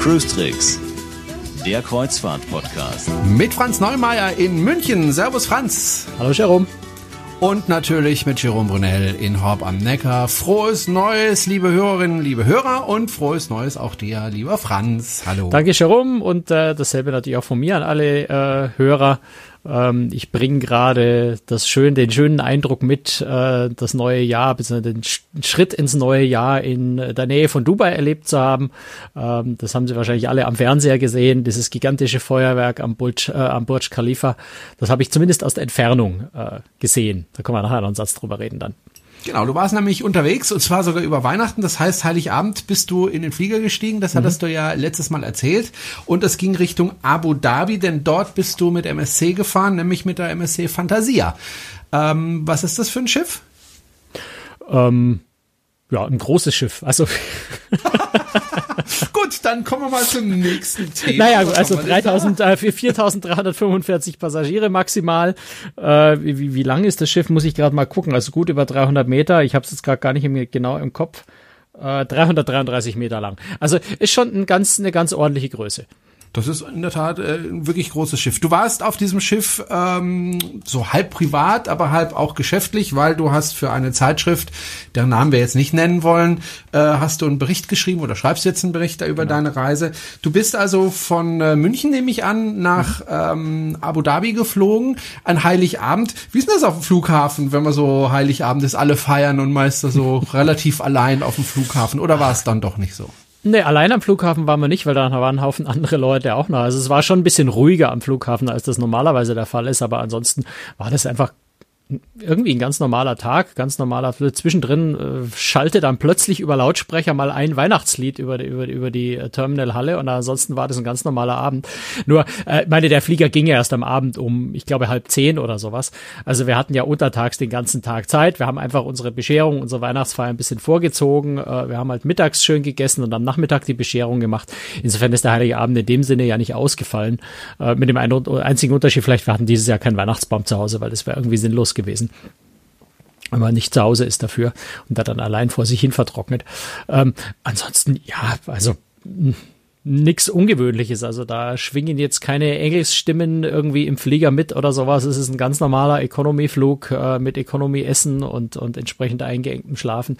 Cruise Tricks, der Kreuzfahrt-Podcast. Mit Franz Neumeier in München. Servus Franz. Hallo Jerome. Und natürlich mit Jerome Brunel in Horb am Neckar. Frohes Neues, liebe Hörerinnen, liebe Hörer und frohes Neues auch dir, lieber Franz. Hallo. Danke Jerome und äh, dasselbe natürlich auch von mir an alle äh, Hörer. Ähm, ich bringe gerade das schön, den schönen Eindruck mit, äh, das neue Jahr, beziehungsweise den Sch Schritt ins neue Jahr in der Nähe von Dubai erlebt zu haben. Ähm, das haben Sie wahrscheinlich alle am Fernseher gesehen, dieses gigantische Feuerwerk am Burj, äh, am Burj Khalifa. Das habe ich zumindest aus der Entfernung äh, gesehen. Da können wir nachher noch einen Satz drüber reden dann. Genau, du warst nämlich unterwegs und zwar sogar über Weihnachten. Das heißt, Heiligabend bist du in den Flieger gestiegen. Das hattest mhm. du ja letztes Mal erzählt. Und es ging Richtung Abu Dhabi, denn dort bist du mit MSC gefahren, nämlich mit der MSC Fantasia. Ähm, was ist das für ein Schiff? Ähm, ja, ein großes Schiff. Also Gut, dann kommen wir mal zum nächsten Thema. Naja, also 3000, äh, 4345 Passagiere maximal. Äh, wie, wie lang ist das Schiff? Muss ich gerade mal gucken. Also gut über 300 Meter. Ich habe es jetzt gerade gar nicht im, genau im Kopf. Äh, 333 Meter lang. Also ist schon ein ganz, eine ganz ordentliche Größe. Das ist in der Tat äh, ein wirklich großes Schiff. Du warst auf diesem Schiff ähm, so halb privat, aber halb auch geschäftlich, weil du hast für eine Zeitschrift, deren Namen wir jetzt nicht nennen wollen, äh, hast du einen Bericht geschrieben oder schreibst jetzt einen Bericht da über genau. deine Reise. Du bist also von äh, München, nehme ich an, nach ähm, Abu Dhabi geflogen an Heiligabend. Wie ist denn das auf dem Flughafen, wenn man so Heiligabend ist, alle feiern und meist so relativ allein auf dem Flughafen? Oder war es dann doch nicht so? Nee, allein am Flughafen waren wir nicht, weil da waren ein Haufen andere Leute auch noch. Also es war schon ein bisschen ruhiger am Flughafen, als das normalerweise der Fall ist, aber ansonsten war das einfach irgendwie ein ganz normaler Tag, ganz normaler, zwischendrin äh, schaltet dann plötzlich über Lautsprecher mal ein Weihnachtslied über die, über, über die äh, Terminalhalle und ansonsten war das ein ganz normaler Abend. Nur, äh, meine, der Flieger ging ja erst am Abend um, ich glaube, halb zehn oder sowas. Also wir hatten ja untertags den ganzen Tag Zeit. Wir haben einfach unsere Bescherung, unsere Weihnachtsfeier ein bisschen vorgezogen. Äh, wir haben halt mittags schön gegessen und am Nachmittag die Bescherung gemacht. Insofern ist der Heilige Abend in dem Sinne ja nicht ausgefallen. Äh, mit dem einzigen Unterschied, vielleicht, wir hatten dieses Jahr keinen Weihnachtsbaum zu Hause, weil das wäre irgendwie sinnlos gewesen gewesen wenn man nicht zu Hause ist dafür und da dann allein vor sich hin vertrocknet. Ähm, ansonsten, ja, also nichts Ungewöhnliches. Also da schwingen jetzt keine Engelsstimmen irgendwie im Flieger mit oder sowas. Es ist ein ganz normaler Economy-Flug äh, mit Economy-Essen und, und entsprechend eingeengtem Schlafen.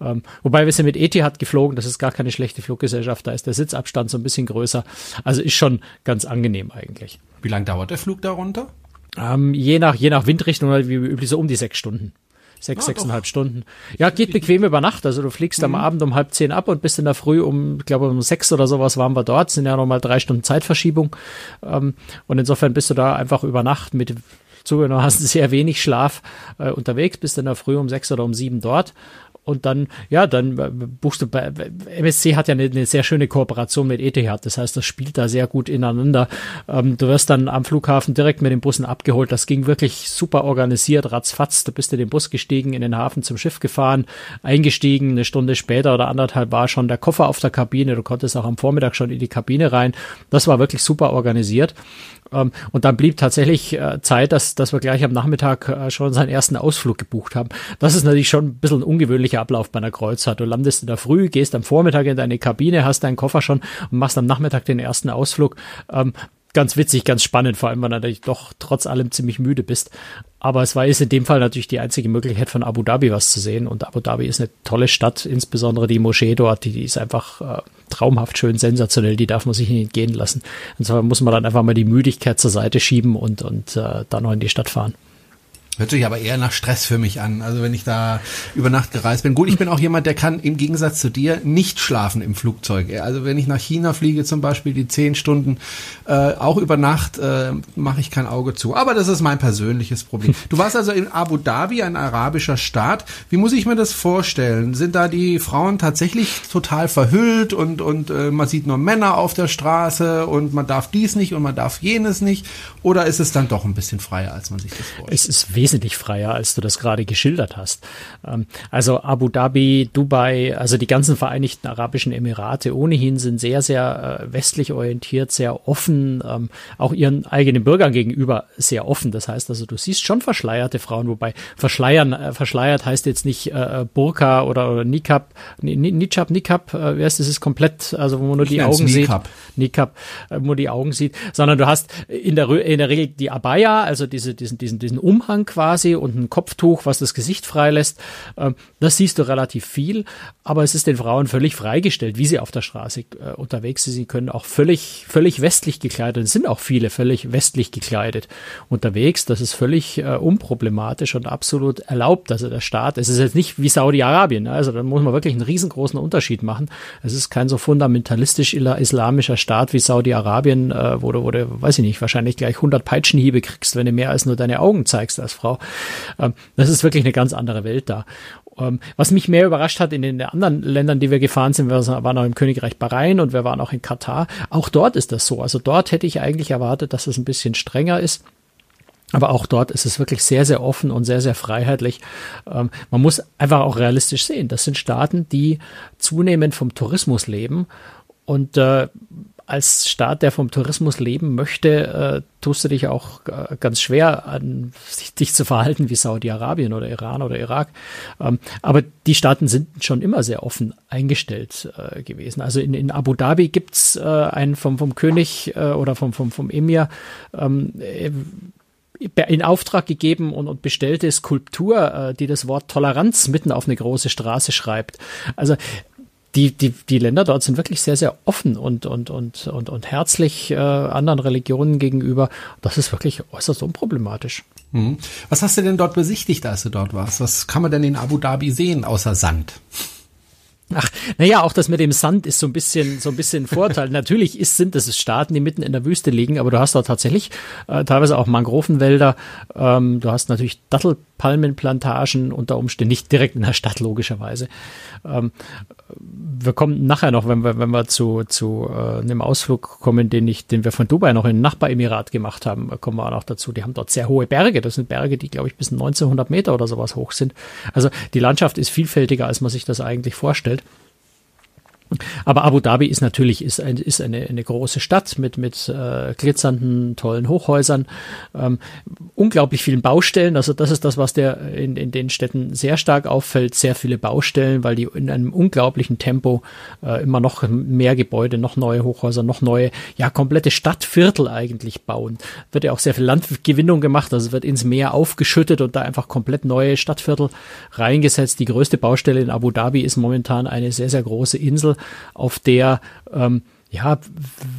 Ähm, wobei wir sind mit Etihad geflogen. Das ist gar keine schlechte Fluggesellschaft. Da ist der Sitzabstand so ein bisschen größer. Also ist schon ganz angenehm eigentlich. Wie lange dauert der Flug darunter? Ähm, je nach, je nach Windrichtung, wie üblich, so um die sechs Stunden. Sechs, ah, sechseinhalb doch. Stunden. Ja, geht bequem über Nacht. Also du fliegst mhm. am Abend um halb zehn ab und bist in der Früh um, ich glaube um sechs oder sowas waren wir dort. Sind ja nochmal drei Stunden Zeitverschiebung. Ähm, und insofern bist du da einfach über Nacht mit zugenommen hast sehr wenig Schlaf äh, unterwegs, bist in der Früh um sechs oder um sieben dort und dann, ja, dann äh, buchst du bei MSC hat ja eine, eine, sehr schöne Kooperation mit ETH. Das heißt, das spielt da sehr gut ineinander. Ähm, du wirst dann am Flughafen direkt mit den Bussen abgeholt. Das ging wirklich super organisiert, ratzfatz. Du bist in den Bus gestiegen, in den Hafen zum Schiff gefahren, eingestiegen. Eine Stunde später oder anderthalb war schon der Koffer auf der Kabine. Du konntest auch am Vormittag schon in die Kabine rein. Das war wirklich super organisiert. Ähm, und dann blieb tatsächlich äh, Zeit, dass, dass wir gleich am Nachmittag äh, schon seinen ersten Ausflug gebucht haben. Das ist natürlich schon ein bisschen ein ungewöhnlicher Ablauf bei einer Kreuzfahrt. Du landest in der Früh, gehst am Vormittag in deine Kabine, hast deinen Koffer schon und machst am Nachmittag den ersten Ausflug. Ähm, ganz witzig, ganz spannend, vor allem, weil natürlich doch trotz allem ziemlich müde bist. Aber es war ist in dem Fall natürlich die einzige Möglichkeit von Abu Dhabi was zu sehen. Und Abu Dhabi ist eine tolle Stadt, insbesondere die Moschee dort, die, die ist einfach äh, traumhaft schön, sensationell, die darf man sich nicht entgehen lassen. Und zwar muss man dann einfach mal die Müdigkeit zur Seite schieben und, und äh, dann noch in die Stadt fahren. Hört sich aber eher nach Stress für mich an. Also wenn ich da über Nacht gereist bin. Gut, ich bin auch jemand, der kann im Gegensatz zu dir nicht schlafen im Flugzeug. Also wenn ich nach China fliege zum Beispiel, die zehn Stunden, äh, auch über Nacht, äh, mache ich kein Auge zu. Aber das ist mein persönliches Problem. Du warst also in Abu Dhabi, ein arabischer Staat. Wie muss ich mir das vorstellen? Sind da die Frauen tatsächlich total verhüllt und, und äh, man sieht nur Männer auf der Straße und man darf dies nicht und man darf jenes nicht? Oder ist es dann doch ein bisschen freier, als man sich das vorstellt? Wesentlich freier, als du das gerade geschildert hast. Ähm, also Abu Dhabi, Dubai, also die ganzen Vereinigten Arabischen Emirate ohnehin sind sehr, sehr äh, westlich orientiert, sehr offen, ähm, auch ihren eigenen Bürgern gegenüber sehr offen. Das heißt also, du siehst schon verschleierte Frauen, wobei verschleiern, äh, verschleiert heißt jetzt nicht äh, Burka oder, oder Nikab, Nichab, Nikab, äh, wie heißt das, ist komplett, also wo man nur ich die Augen Nikab. sieht, Nikab, wo man die Augen sieht, sondern du hast in der, in der Regel die Abaya, also diese, diesen, diesen, diesen Umhang quasi und ein Kopftuch, was das Gesicht freilässt. Ähm, das siehst du relativ viel, aber es ist den Frauen völlig freigestellt, wie sie auf der Straße äh, unterwegs sind. Sie können auch völlig, völlig westlich gekleidet, es sind auch viele völlig westlich gekleidet unterwegs. Das ist völlig äh, unproblematisch und absolut erlaubt. Also der Staat, es ist jetzt nicht wie Saudi-Arabien, ne? also da muss man wirklich einen riesengroßen Unterschied machen. Es ist kein so fundamentalistisch islamischer Staat wie Saudi-Arabien, äh, wo du, wo du, weiß ich nicht, wahrscheinlich gleich 100 Peitschenhiebe kriegst, wenn du mehr als nur deine Augen zeigst als Frau. Ähm, das ist wirklich eine ganz andere Welt da. Ähm, was mich mehr überrascht hat in den anderen Ländern, die wir gefahren sind, wir waren auch im Königreich Bahrain und wir waren auch in Katar. Auch dort ist das so. Also dort hätte ich eigentlich erwartet, dass es ein bisschen strenger ist. Aber auch dort ist es wirklich sehr, sehr offen und sehr, sehr freiheitlich. Ähm, man muss einfach auch realistisch sehen. Das sind Staaten, die zunehmend vom Tourismus leben. Und äh, als Staat, der vom Tourismus leben möchte, äh, tust du dich auch äh, ganz schwer an dich zu verhalten wie Saudi-Arabien oder Iran oder Irak. Ähm, aber die Staaten sind schon immer sehr offen eingestellt äh, gewesen. Also in, in Abu Dhabi gibt's äh, einen vom, vom König äh, oder vom, vom, vom Emir ähm, äh, in Auftrag gegeben und, und bestellte Skulptur, äh, die das Wort Toleranz mitten auf eine große Straße schreibt. Also die, die, die Länder dort sind wirklich sehr, sehr offen und, und, und, und, und herzlich äh, anderen Religionen gegenüber. Das ist wirklich äußerst unproblematisch. Mhm. Was hast du denn dort besichtigt, als du dort warst? Was kann man denn in Abu Dhabi sehen, außer Sand? Ach, naja, auch das mit dem Sand ist so ein bisschen, so ein bisschen Vorteil. Natürlich ist, sind das Staaten, die mitten in der Wüste liegen, aber du hast da tatsächlich äh, teilweise auch Mangrovenwälder. Ähm, du hast natürlich Dattelpalmenplantagen unter Umständen, nicht direkt in der Stadt, logischerweise. Ähm, wir kommen nachher noch, wenn wir, wenn wir zu, zu äh, einem Ausflug kommen, den ich, den wir von Dubai noch in Nachbaremirat gemacht haben, kommen wir auch noch dazu. Die haben dort sehr hohe Berge. Das sind Berge, die, glaube ich, bis 1900 Meter oder sowas hoch sind. Also die Landschaft ist vielfältiger, als man sich das eigentlich vorstellt. Aber Abu Dhabi ist natürlich ist, ein, ist eine, eine große Stadt mit, mit äh, glitzernden, tollen Hochhäusern, ähm, unglaublich vielen Baustellen. Also das ist das, was der in, in den Städten sehr stark auffällt. Sehr viele Baustellen, weil die in einem unglaublichen Tempo äh, immer noch mehr Gebäude, noch neue Hochhäuser, noch neue, ja, komplette Stadtviertel eigentlich bauen. Wird ja auch sehr viel Landgewinnung gemacht. Also wird ins Meer aufgeschüttet und da einfach komplett neue Stadtviertel reingesetzt. Die größte Baustelle in Abu Dhabi ist momentan eine sehr, sehr große Insel auf der ähm, ja,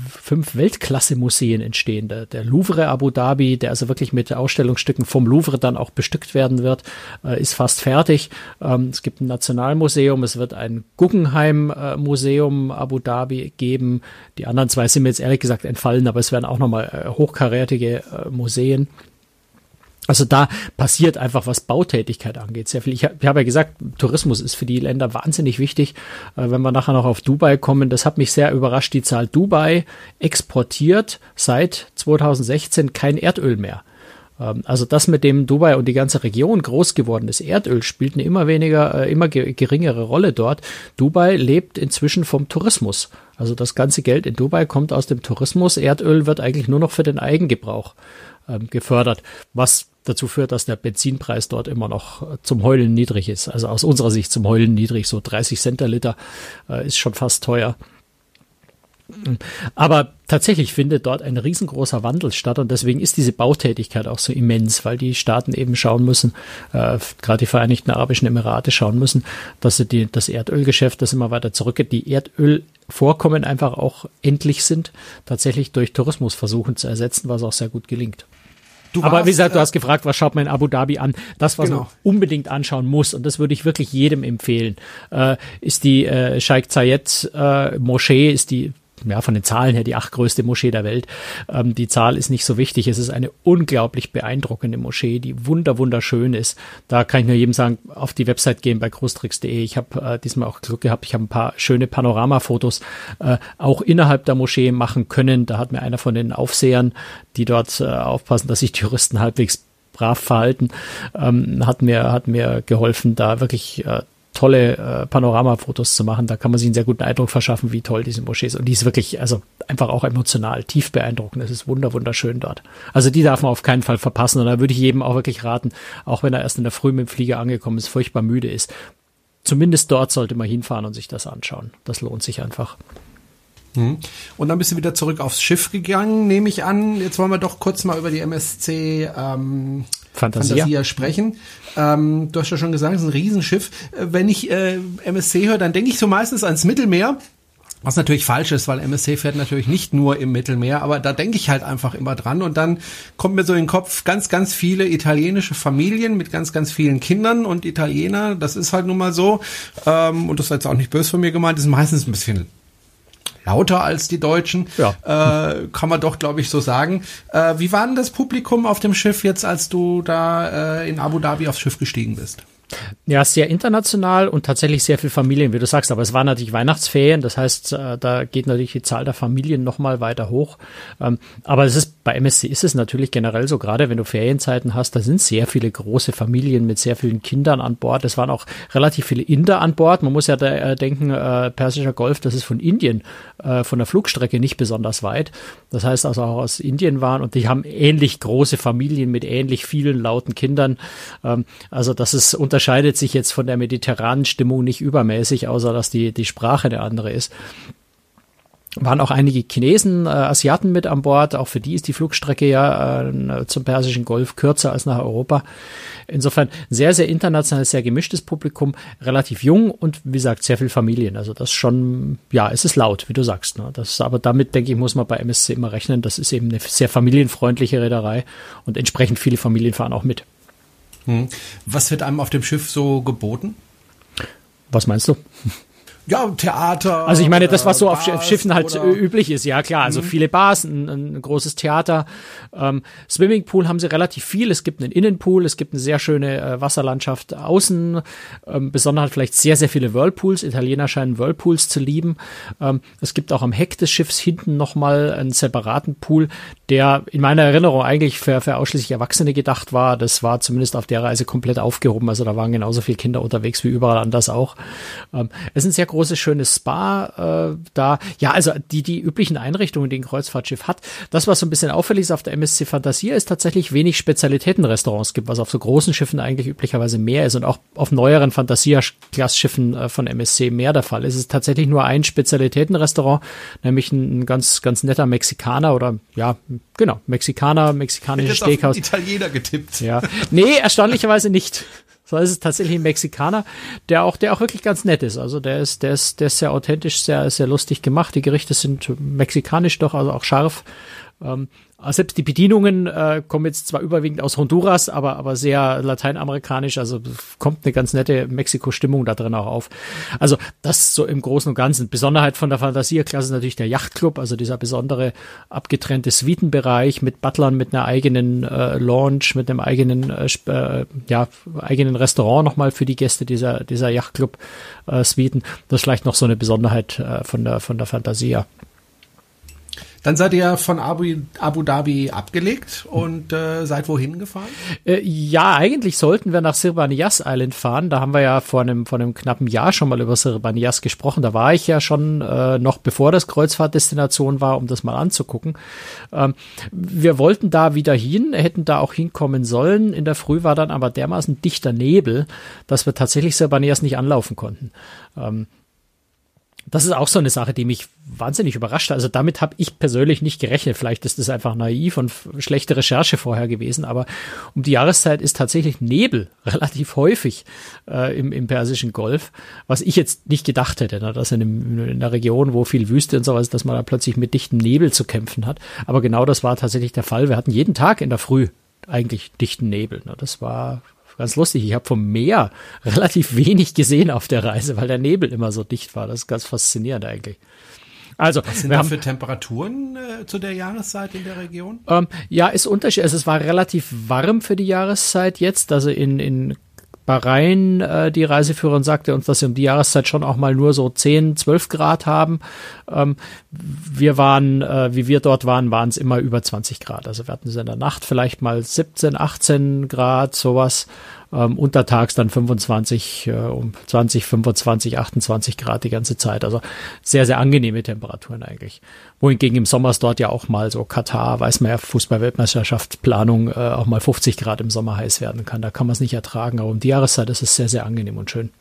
fünf Weltklasse-Museen entstehen. Der, der, Louvre Abu Dhabi, der also wirklich mit Ausstellungsstücken vom Louvre dann auch bestückt werden wird, äh, ist fast fertig. Ähm, es gibt ein Nationalmuseum, es wird ein Guggenheim-Museum Abu Dhabi geben. Die anderen zwei sind mir jetzt ehrlich gesagt entfallen, aber es werden auch nochmal äh, hochkarätige äh, Museen. Also da passiert einfach, was Bautätigkeit angeht, sehr viel. Ich, ich habe ja gesagt, Tourismus ist für die Länder wahnsinnig wichtig. Äh, wenn wir nachher noch auf Dubai kommen, das hat mich sehr überrascht. Die Zahl Dubai exportiert seit 2016 kein Erdöl mehr. Ähm, also das, mit dem Dubai und die ganze Region groß geworden ist, Erdöl spielt eine immer weniger, äh, immer geringere Rolle dort. Dubai lebt inzwischen vom Tourismus. Also das ganze Geld in Dubai kommt aus dem Tourismus. Erdöl wird eigentlich nur noch für den Eigengebrauch ähm, gefördert, was dazu führt, dass der Benzinpreis dort immer noch zum Heulen niedrig ist. Also aus unserer Sicht zum Heulen niedrig, so 30 Cent der Liter äh, ist schon fast teuer. Aber tatsächlich findet dort ein riesengroßer Wandel statt und deswegen ist diese Bautätigkeit auch so immens, weil die Staaten eben schauen müssen, äh, gerade die Vereinigten Arabischen Emirate schauen müssen, dass sie die, das Erdölgeschäft, das immer weiter zurückgeht, die Erdölvorkommen einfach auch endlich sind, tatsächlich durch Tourismus versuchen zu ersetzen, was auch sehr gut gelingt. Du Aber wie gesagt, du hast gefragt, was schaut man in Abu Dhabi an? Das, was genau. man unbedingt anschauen muss, und das würde ich wirklich jedem empfehlen, äh, ist die äh, Sheikh Zayed äh, Moschee, ist die ja, von den Zahlen her die achtgrößte Moschee der Welt. Ähm, die Zahl ist nicht so wichtig. Es ist eine unglaublich beeindruckende Moschee, die wunder wunderschön ist. Da kann ich nur jedem sagen, auf die Website gehen bei großtricks.de. Ich habe äh, diesmal auch Glück gehabt. Ich habe ein paar schöne Panoramafotos äh, auch innerhalb der Moschee machen können. Da hat mir einer von den Aufsehern, die dort äh, aufpassen, dass sich Touristen halbwegs brav verhalten, ähm, hat mir, hat mir geholfen, da wirklich äh, tolle äh, Panoramafotos zu machen. Da kann man sich einen sehr guten Eindruck verschaffen, wie toll diese Moschee ist. Und die ist wirklich, also einfach auch emotional, tief beeindruckend. Es ist wunder, wunderschön dort. Also die darf man auf keinen Fall verpassen. Und da würde ich jedem auch wirklich raten, auch wenn er erst in der Früh mit dem Flieger angekommen ist, furchtbar müde ist. Zumindest dort sollte man hinfahren und sich das anschauen. Das lohnt sich einfach. Hm. Und dann bist du wieder zurück aufs Schiff gegangen, nehme ich an. Jetzt wollen wir doch kurz mal über die MSC ähm, Fantasia, Fantasia sprechen. Ähm, du hast ja schon gesagt, es ist ein Riesenschiff. Äh, wenn ich äh, MSC höre, dann denke ich so meistens ans Mittelmeer. Was natürlich falsch ist, weil MSC fährt natürlich nicht nur im Mittelmeer, aber da denke ich halt einfach immer dran und dann kommt mir so in den Kopf ganz, ganz viele italienische Familien mit ganz, ganz vielen Kindern und Italiener, das ist halt nun mal so ähm, und das ist jetzt auch nicht böse von mir gemeint, sind meistens ein bisschen lauter als die Deutschen, ja. äh, kann man doch, glaube ich, so sagen. Äh, wie war denn das Publikum auf dem Schiff jetzt, als du da äh, in Abu Dhabi aufs Schiff gestiegen bist? Ja, sehr international und tatsächlich sehr viel Familien, wie du sagst. Aber es waren natürlich Weihnachtsferien, das heißt, äh, da geht natürlich die Zahl der Familien nochmal weiter hoch. Ähm, aber es ist bei MSC ist es natürlich generell so, gerade wenn du Ferienzeiten hast, da sind sehr viele große Familien mit sehr vielen Kindern an Bord. Es waren auch relativ viele Inder an Bord. Man muss ja da, äh, denken, äh, Persischer Golf, das ist von Indien, von der Flugstrecke nicht besonders weit. Das heißt also auch aus Indien waren und die haben ähnlich große Familien mit ähnlich vielen lauten Kindern. Ähm, also das ist unterscheidet sich jetzt von der mediterranen Stimmung nicht übermäßig, außer dass die, die Sprache eine andere ist waren auch einige Chinesen, äh, Asiaten mit an Bord. Auch für die ist die Flugstrecke ja äh, zum Persischen Golf kürzer als nach Europa. Insofern sehr, sehr internationales, sehr gemischtes Publikum, relativ jung und wie gesagt, sehr viel Familien. Also das schon, ja, es ist laut, wie du sagst. Ne? Das, aber damit, denke ich, muss man bei MSC immer rechnen. Das ist eben eine sehr familienfreundliche Reederei und entsprechend viele Familien fahren auch mit. Hm. Was wird einem auf dem Schiff so geboten? Was meinst du? Ja, Theater. Also ich meine, das, was so Bars auf Schiffen halt oder? üblich ist, ja klar. Also mhm. viele Bars, ein, ein großes Theater. Ähm, Swimmingpool haben sie relativ viel. Es gibt einen Innenpool, es gibt eine sehr schöne äh, Wasserlandschaft außen. Ähm, besonders halt vielleicht sehr, sehr viele Whirlpools. Italiener scheinen Whirlpools zu lieben. Ähm, es gibt auch am Heck des Schiffs hinten nochmal einen separaten Pool, der in meiner Erinnerung eigentlich für, für ausschließlich Erwachsene gedacht war. Das war zumindest auf der Reise komplett aufgehoben. Also da waren genauso viele Kinder unterwegs wie überall anders auch. Ähm, es sind sehr großes, schönes Spa äh, da. Ja, also die, die üblichen Einrichtungen, die ein Kreuzfahrtschiff hat. Das, was so ein bisschen auffällig ist auf der MSC Fantasia, ist tatsächlich wenig Spezialitätenrestaurants gibt, was auf so großen Schiffen eigentlich üblicherweise mehr ist und auch auf neueren Fantasia-Klass-Schiffen äh, von MSC mehr der Fall ist. Es ist tatsächlich nur ein Spezialitätenrestaurant, nämlich ein, ein ganz, ganz netter Mexikaner oder ja, genau, Mexikaner, mexikanisches Steakhouse. Italiener getippt. Ja. Nee, erstaunlicherweise nicht. So ist es tatsächlich ein Mexikaner, der auch, der auch wirklich ganz nett ist. Also der ist, der ist, der ist sehr authentisch, sehr, sehr lustig gemacht. Die Gerichte sind mexikanisch doch, also auch scharf. Ähm, selbst die Bedienungen äh, kommen jetzt zwar überwiegend aus Honduras, aber, aber sehr lateinamerikanisch, also kommt eine ganz nette Mexiko-Stimmung da drin auch auf. Also das so im Großen und Ganzen. Besonderheit von der Fantasierklasse ist natürlich der Yachtclub, also dieser besondere abgetrennte Suitenbereich mit Butlern, mit einer eigenen äh, Lounge, mit einem eigenen, äh, äh ja, eigenen Restaurant nochmal für die Gäste dieser, dieser Yachtclub-Suiten. Äh, das ist vielleicht noch so eine Besonderheit äh, von der, von der Fantasia. Dann seid ihr von Abu, Abu Dhabi abgelegt und äh, seid wohin gefahren? Äh, ja, eigentlich sollten wir nach Sirbanias Island fahren. Da haben wir ja vor einem, vor einem knappen Jahr schon mal über Sirbanias gesprochen. Da war ich ja schon äh, noch bevor das Kreuzfahrtdestination war, um das mal anzugucken. Ähm, wir wollten da wieder hin, hätten da auch hinkommen sollen. In der Früh war dann aber dermaßen dichter Nebel, dass wir tatsächlich Sirbanias nicht anlaufen konnten. Ähm, das ist auch so eine Sache, die mich wahnsinnig überrascht. Also damit habe ich persönlich nicht gerechnet. Vielleicht ist das einfach naiv und schlechte Recherche vorher gewesen, aber um die Jahreszeit ist tatsächlich Nebel relativ häufig äh, im, im Persischen Golf, was ich jetzt nicht gedacht hätte, ne? dass in, einem, in einer Region, wo viel Wüste und sowas, dass man da plötzlich mit dichtem Nebel zu kämpfen hat. Aber genau das war tatsächlich der Fall. Wir hatten jeden Tag in der Früh eigentlich dichten Nebel. Ne? Das war ganz lustig. Ich habe vom Meer relativ wenig gesehen auf der Reise, weil der Nebel immer so dicht war. Das ist ganz faszinierend eigentlich. Also, was sind da für Temperaturen äh, zu der Jahreszeit in der Region? Ähm, ja, ist unterschiedlich. Also es war relativ warm für die Jahreszeit jetzt. Also in, in Bahrain, äh, die Reiseführerin sagte uns, dass sie um die Jahreszeit schon auch mal nur so 10, 12 Grad haben. Ähm, wir waren, äh, wie wir dort waren, waren es immer über 20 Grad. Also wir hatten es in der Nacht vielleicht mal 17, 18 Grad, sowas ähm, untertags dann 25, äh, um 20, 25, 28 Grad die ganze Zeit. Also sehr, sehr angenehme Temperaturen eigentlich. Wohingegen im Sommer ist dort ja auch mal so Katar, weiß man ja, Fußball-Weltmeisterschaftsplanung, äh, auch mal 50 Grad im Sommer heiß werden kann. Da kann man es nicht ertragen, aber um die Jahreszeit ist es sehr, sehr angenehm und schön.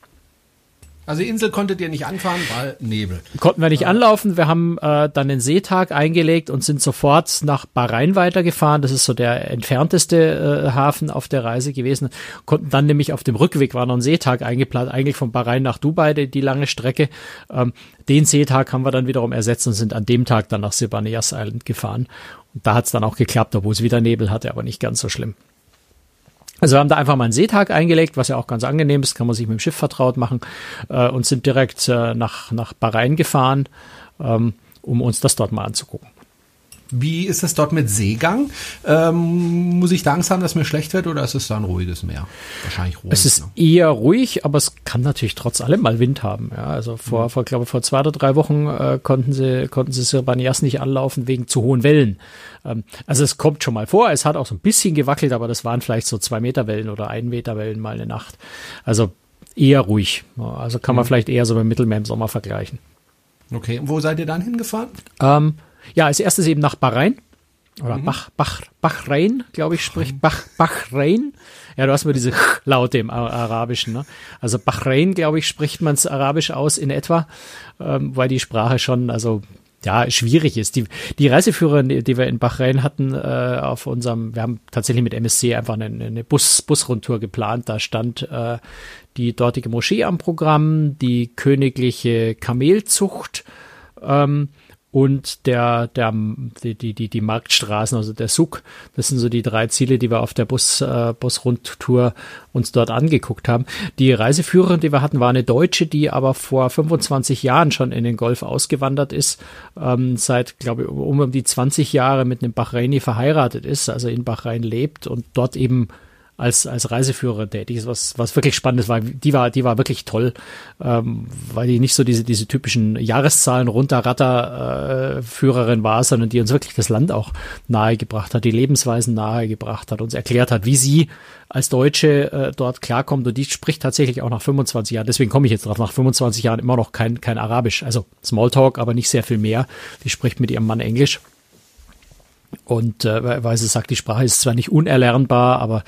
Also die Insel konntet ihr nicht anfahren, weil Nebel. Konnten wir nicht ja. anlaufen. Wir haben äh, dann den Seetag eingelegt und sind sofort nach Bahrain weitergefahren. Das ist so der entfernteste äh, Hafen auf der Reise gewesen. Konnten dann nämlich auf dem Rückweg war noch ein Seetag eingeplant, eigentlich von Bahrain nach Dubai, die, die lange Strecke. Ähm, den Seetag haben wir dann wiederum ersetzt und sind an dem Tag dann nach Sibanias Island gefahren. Und da hat es dann auch geklappt, obwohl es wieder Nebel hatte, aber nicht ganz so schlimm. Also wir haben da einfach mal einen Seetag eingelegt, was ja auch ganz angenehm ist, kann man sich mit dem Schiff vertraut machen äh, und sind direkt äh, nach, nach Bahrain gefahren, ähm, um uns das dort mal anzugucken. Wie ist es dort mit Seegang? Ähm, muss ich da Angst haben, dass mir schlecht wird oder ist es da ein ruhiges Meer? Wahrscheinlich ruhig. Es ist ne? eher ruhig, aber es kann natürlich trotz allem mal Wind haben. Ja, also vor, mhm. vor glaube vor zwei oder drei Wochen äh, konnten sie konnten sie Sirbanias nicht anlaufen wegen zu hohen Wellen. Ähm, also es kommt schon mal vor. Es hat auch so ein bisschen gewackelt, aber das waren vielleicht so zwei Meter Wellen oder ein Meter Wellen mal eine Nacht. Also eher ruhig. Also kann man mhm. vielleicht eher so mit dem Mittelmeer im Sommer vergleichen. Okay, und wo seid ihr dann hingefahren? Ähm, ja, als erstes eben nach Bahrain. Oder mhm. Bach, Bach, Bahrain, glaube ich, spricht Bach, Bahrain. Ja, du hast mir diese Laute im Arabischen. Ne? Also Bahrain, glaube ich, spricht man es arabisch aus in etwa, ähm, weil die Sprache schon, also ja, schwierig ist. Die, die Reiseführer, die wir in Bahrain hatten, äh, auf unserem, wir haben tatsächlich mit MSC einfach eine, eine Bus, Busrundtour geplant. Da stand äh, die dortige Moschee am Programm, die königliche Kamelzucht, ähm, und der, der, die, die, die Marktstraßen, also der Suk. Das sind so die drei Ziele, die wir auf der Bus, äh, Busrundtour uns dort angeguckt haben. Die Reiseführerin, die wir hatten, war eine Deutsche, die aber vor 25 Jahren schon in den Golf ausgewandert ist, ähm, seit, glaube ich, um, um die 20 Jahre mit einem Bahraini verheiratet ist, also in Bahrain lebt und dort eben als, als Reiseführer tätig ist, was, was wirklich spannend weil die war, die war wirklich toll, ähm, weil die nicht so diese, diese typischen Jahreszahlen runterratter äh, Führerin war, sondern die uns wirklich das Land auch nahegebracht hat, die Lebensweisen nahegebracht hat, uns erklärt hat, wie sie als Deutsche äh, dort klarkommt. Und die spricht tatsächlich auch nach 25 Jahren, deswegen komme ich jetzt drauf, nach 25 Jahren immer noch kein, kein Arabisch, also Smalltalk, aber nicht sehr viel mehr. Die spricht mit ihrem Mann Englisch. Und äh, weil sie sagt, die Sprache ist zwar nicht unerlernbar, aber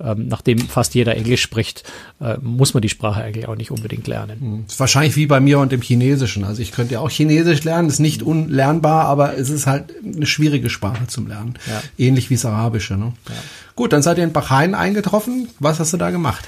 ähm, nachdem fast jeder Englisch spricht, äh, muss man die Sprache eigentlich auch nicht unbedingt lernen. Hm. Ist wahrscheinlich wie bei mir und dem Chinesischen. Also ich könnte ja auch Chinesisch lernen, ist nicht unlernbar, aber es ist halt eine schwierige Sprache zum Lernen. Ja. Ähnlich wie das Arabische. Ne? Ja. Gut, dann seid ihr in Bahrain eingetroffen. Was hast du da gemacht?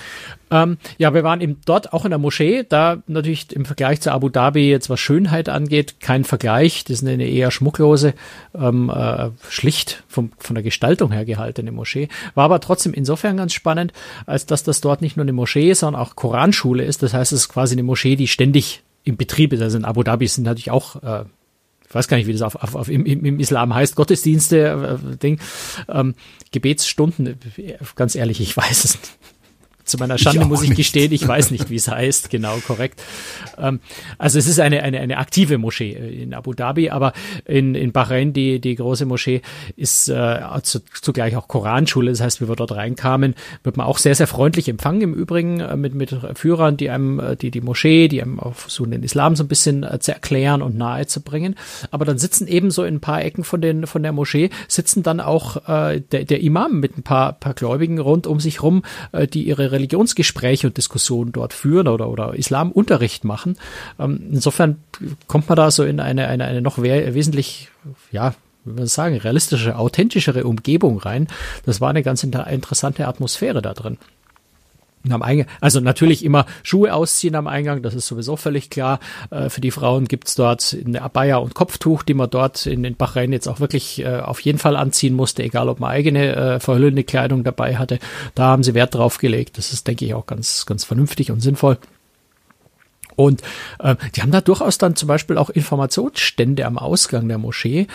Ähm, ja, wir waren eben dort auch in der Moschee. Da natürlich im Vergleich zu Abu Dhabi jetzt was Schönheit angeht, kein Vergleich. Das ist eine eher schmucklose, ähm, äh, schlicht vom, von der Gestaltung her gehaltene Moschee. War aber trotzdem insofern ganz spannend, als dass das dort nicht nur eine Moschee, sondern auch Koranschule ist. Das heißt, es ist quasi eine Moschee, die ständig im Betrieb ist. Also in Abu Dhabi sind natürlich auch äh, ich weiß gar nicht, wie das auf, auf, auf im, im Islam heißt, Gottesdienste, äh, Ding, ähm, Gebetsstunden, ganz ehrlich, ich weiß es nicht. Zu meiner Schande ich muss ich nicht. gestehen, ich weiß nicht, wie es heißt, genau, korrekt. Ähm, also es ist eine, eine, eine aktive Moschee in Abu Dhabi, aber in, in Bahrain, die, die große Moschee, ist äh, zu, zugleich auch Koranschule. Das heißt, wie wir dort reinkamen, wird man auch sehr, sehr freundlich empfangen im Übrigen äh, mit, mit Führern, die einem äh, die, die Moschee, die einem auch versuchen, den Islam so ein bisschen äh, zu erklären und nahe zu bringen. Aber dann sitzen eben so in ein paar Ecken von, den, von der Moschee, sitzen dann auch äh, der, der Imam mit ein paar, paar Gläubigen rund um sich rum, äh, die ihre Religionsgespräche und Diskussionen dort führen oder, oder Islamunterricht machen. Ähm, insofern kommt man da so in eine, eine, eine noch wesentlich, ja, wie man sagen, realistische, authentischere Umgebung rein. Das war eine ganz interessante Atmosphäre da drin. Am Eingang, also natürlich immer Schuhe ausziehen am Eingang, das ist sowieso völlig klar. Äh, für die Frauen gibt's dort eine Abaya und Kopftuch, die man dort in den Bahrain jetzt auch wirklich äh, auf jeden Fall anziehen musste, egal ob man eigene äh, verhüllende Kleidung dabei hatte. Da haben sie Wert drauf gelegt. Das ist, denke ich, auch ganz, ganz vernünftig und sinnvoll. Und äh, die haben da durchaus dann zum Beispiel auch Informationsstände am Ausgang der Moschee,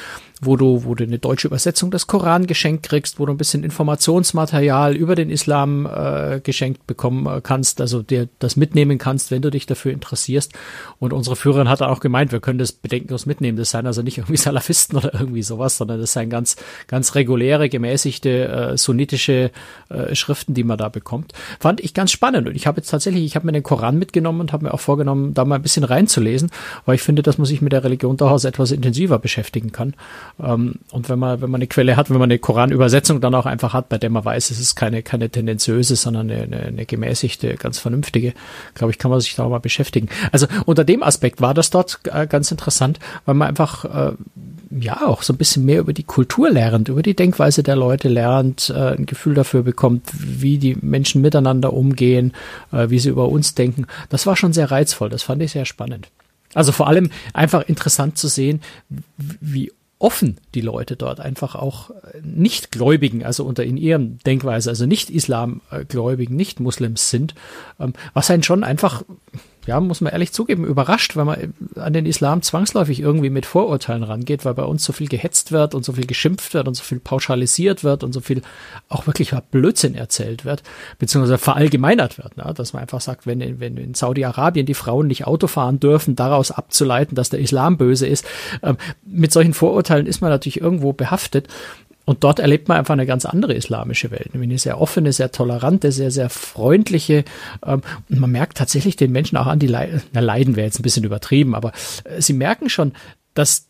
wo du, wo du eine deutsche Übersetzung des Koran geschenkt kriegst, wo du ein bisschen Informationsmaterial über den Islam äh, geschenkt bekommen äh, kannst, also dir das mitnehmen kannst, wenn du dich dafür interessierst. Und unsere Führerin hat auch gemeint, wir können das bedenkenlos mitnehmen. Das seien also nicht irgendwie Salafisten oder irgendwie sowas, sondern das seien ganz, ganz reguläre, gemäßigte äh, sunnitische äh, Schriften, die man da bekommt. Fand ich ganz spannend. Und ich habe jetzt tatsächlich, ich habe mir den Koran mitgenommen und habe mir auch vorgenommen, da mal ein bisschen reinzulesen, weil ich finde, dass man sich mit der Religion durchaus etwas intensiver beschäftigen kann. Ähm, und wenn man, wenn man eine Quelle hat, wenn man eine Koranübersetzung dann auch einfach hat, bei der man weiß, es ist keine, keine tendenziöse, sondern eine, eine, eine gemäßigte, ganz vernünftige, glaube ich, kann man sich da auch mal beschäftigen. Also unter dem Aspekt war das dort äh, ganz interessant, weil man einfach äh, ja auch so ein bisschen mehr über die Kultur lernt, über die Denkweise der Leute lernt, äh, ein Gefühl dafür bekommt, wie die Menschen miteinander umgehen, wie sie über uns denken. Das war schon sehr reizvoll, das fand ich sehr spannend. Also vor allem einfach interessant zu sehen, wie offen die Leute dort einfach auch nicht Gläubigen, also unter in ihrem Denkweise, also nicht Islamgläubigen, nicht Muslims sind, ähm, was einen schon einfach ja, muss man ehrlich zugeben, überrascht, weil man an den Islam zwangsläufig irgendwie mit Vorurteilen rangeht, weil bei uns so viel gehetzt wird und so viel geschimpft wird und so viel pauschalisiert wird und so viel auch wirklich Blödsinn erzählt wird, beziehungsweise verallgemeinert wird, ne? dass man einfach sagt, wenn, wenn in Saudi-Arabien die Frauen nicht Auto fahren dürfen, daraus abzuleiten, dass der Islam böse ist. Ähm, mit solchen Vorurteilen ist man natürlich irgendwo behaftet und dort erlebt man einfach eine ganz andere islamische Welt, nämlich eine sehr offene, sehr tolerante, sehr, sehr freundliche. Ähm, und man merkt tatsächlich den Menschen auch an, die Le na, leiden wäre jetzt ein bisschen übertrieben, aber äh, sie merken schon, dass,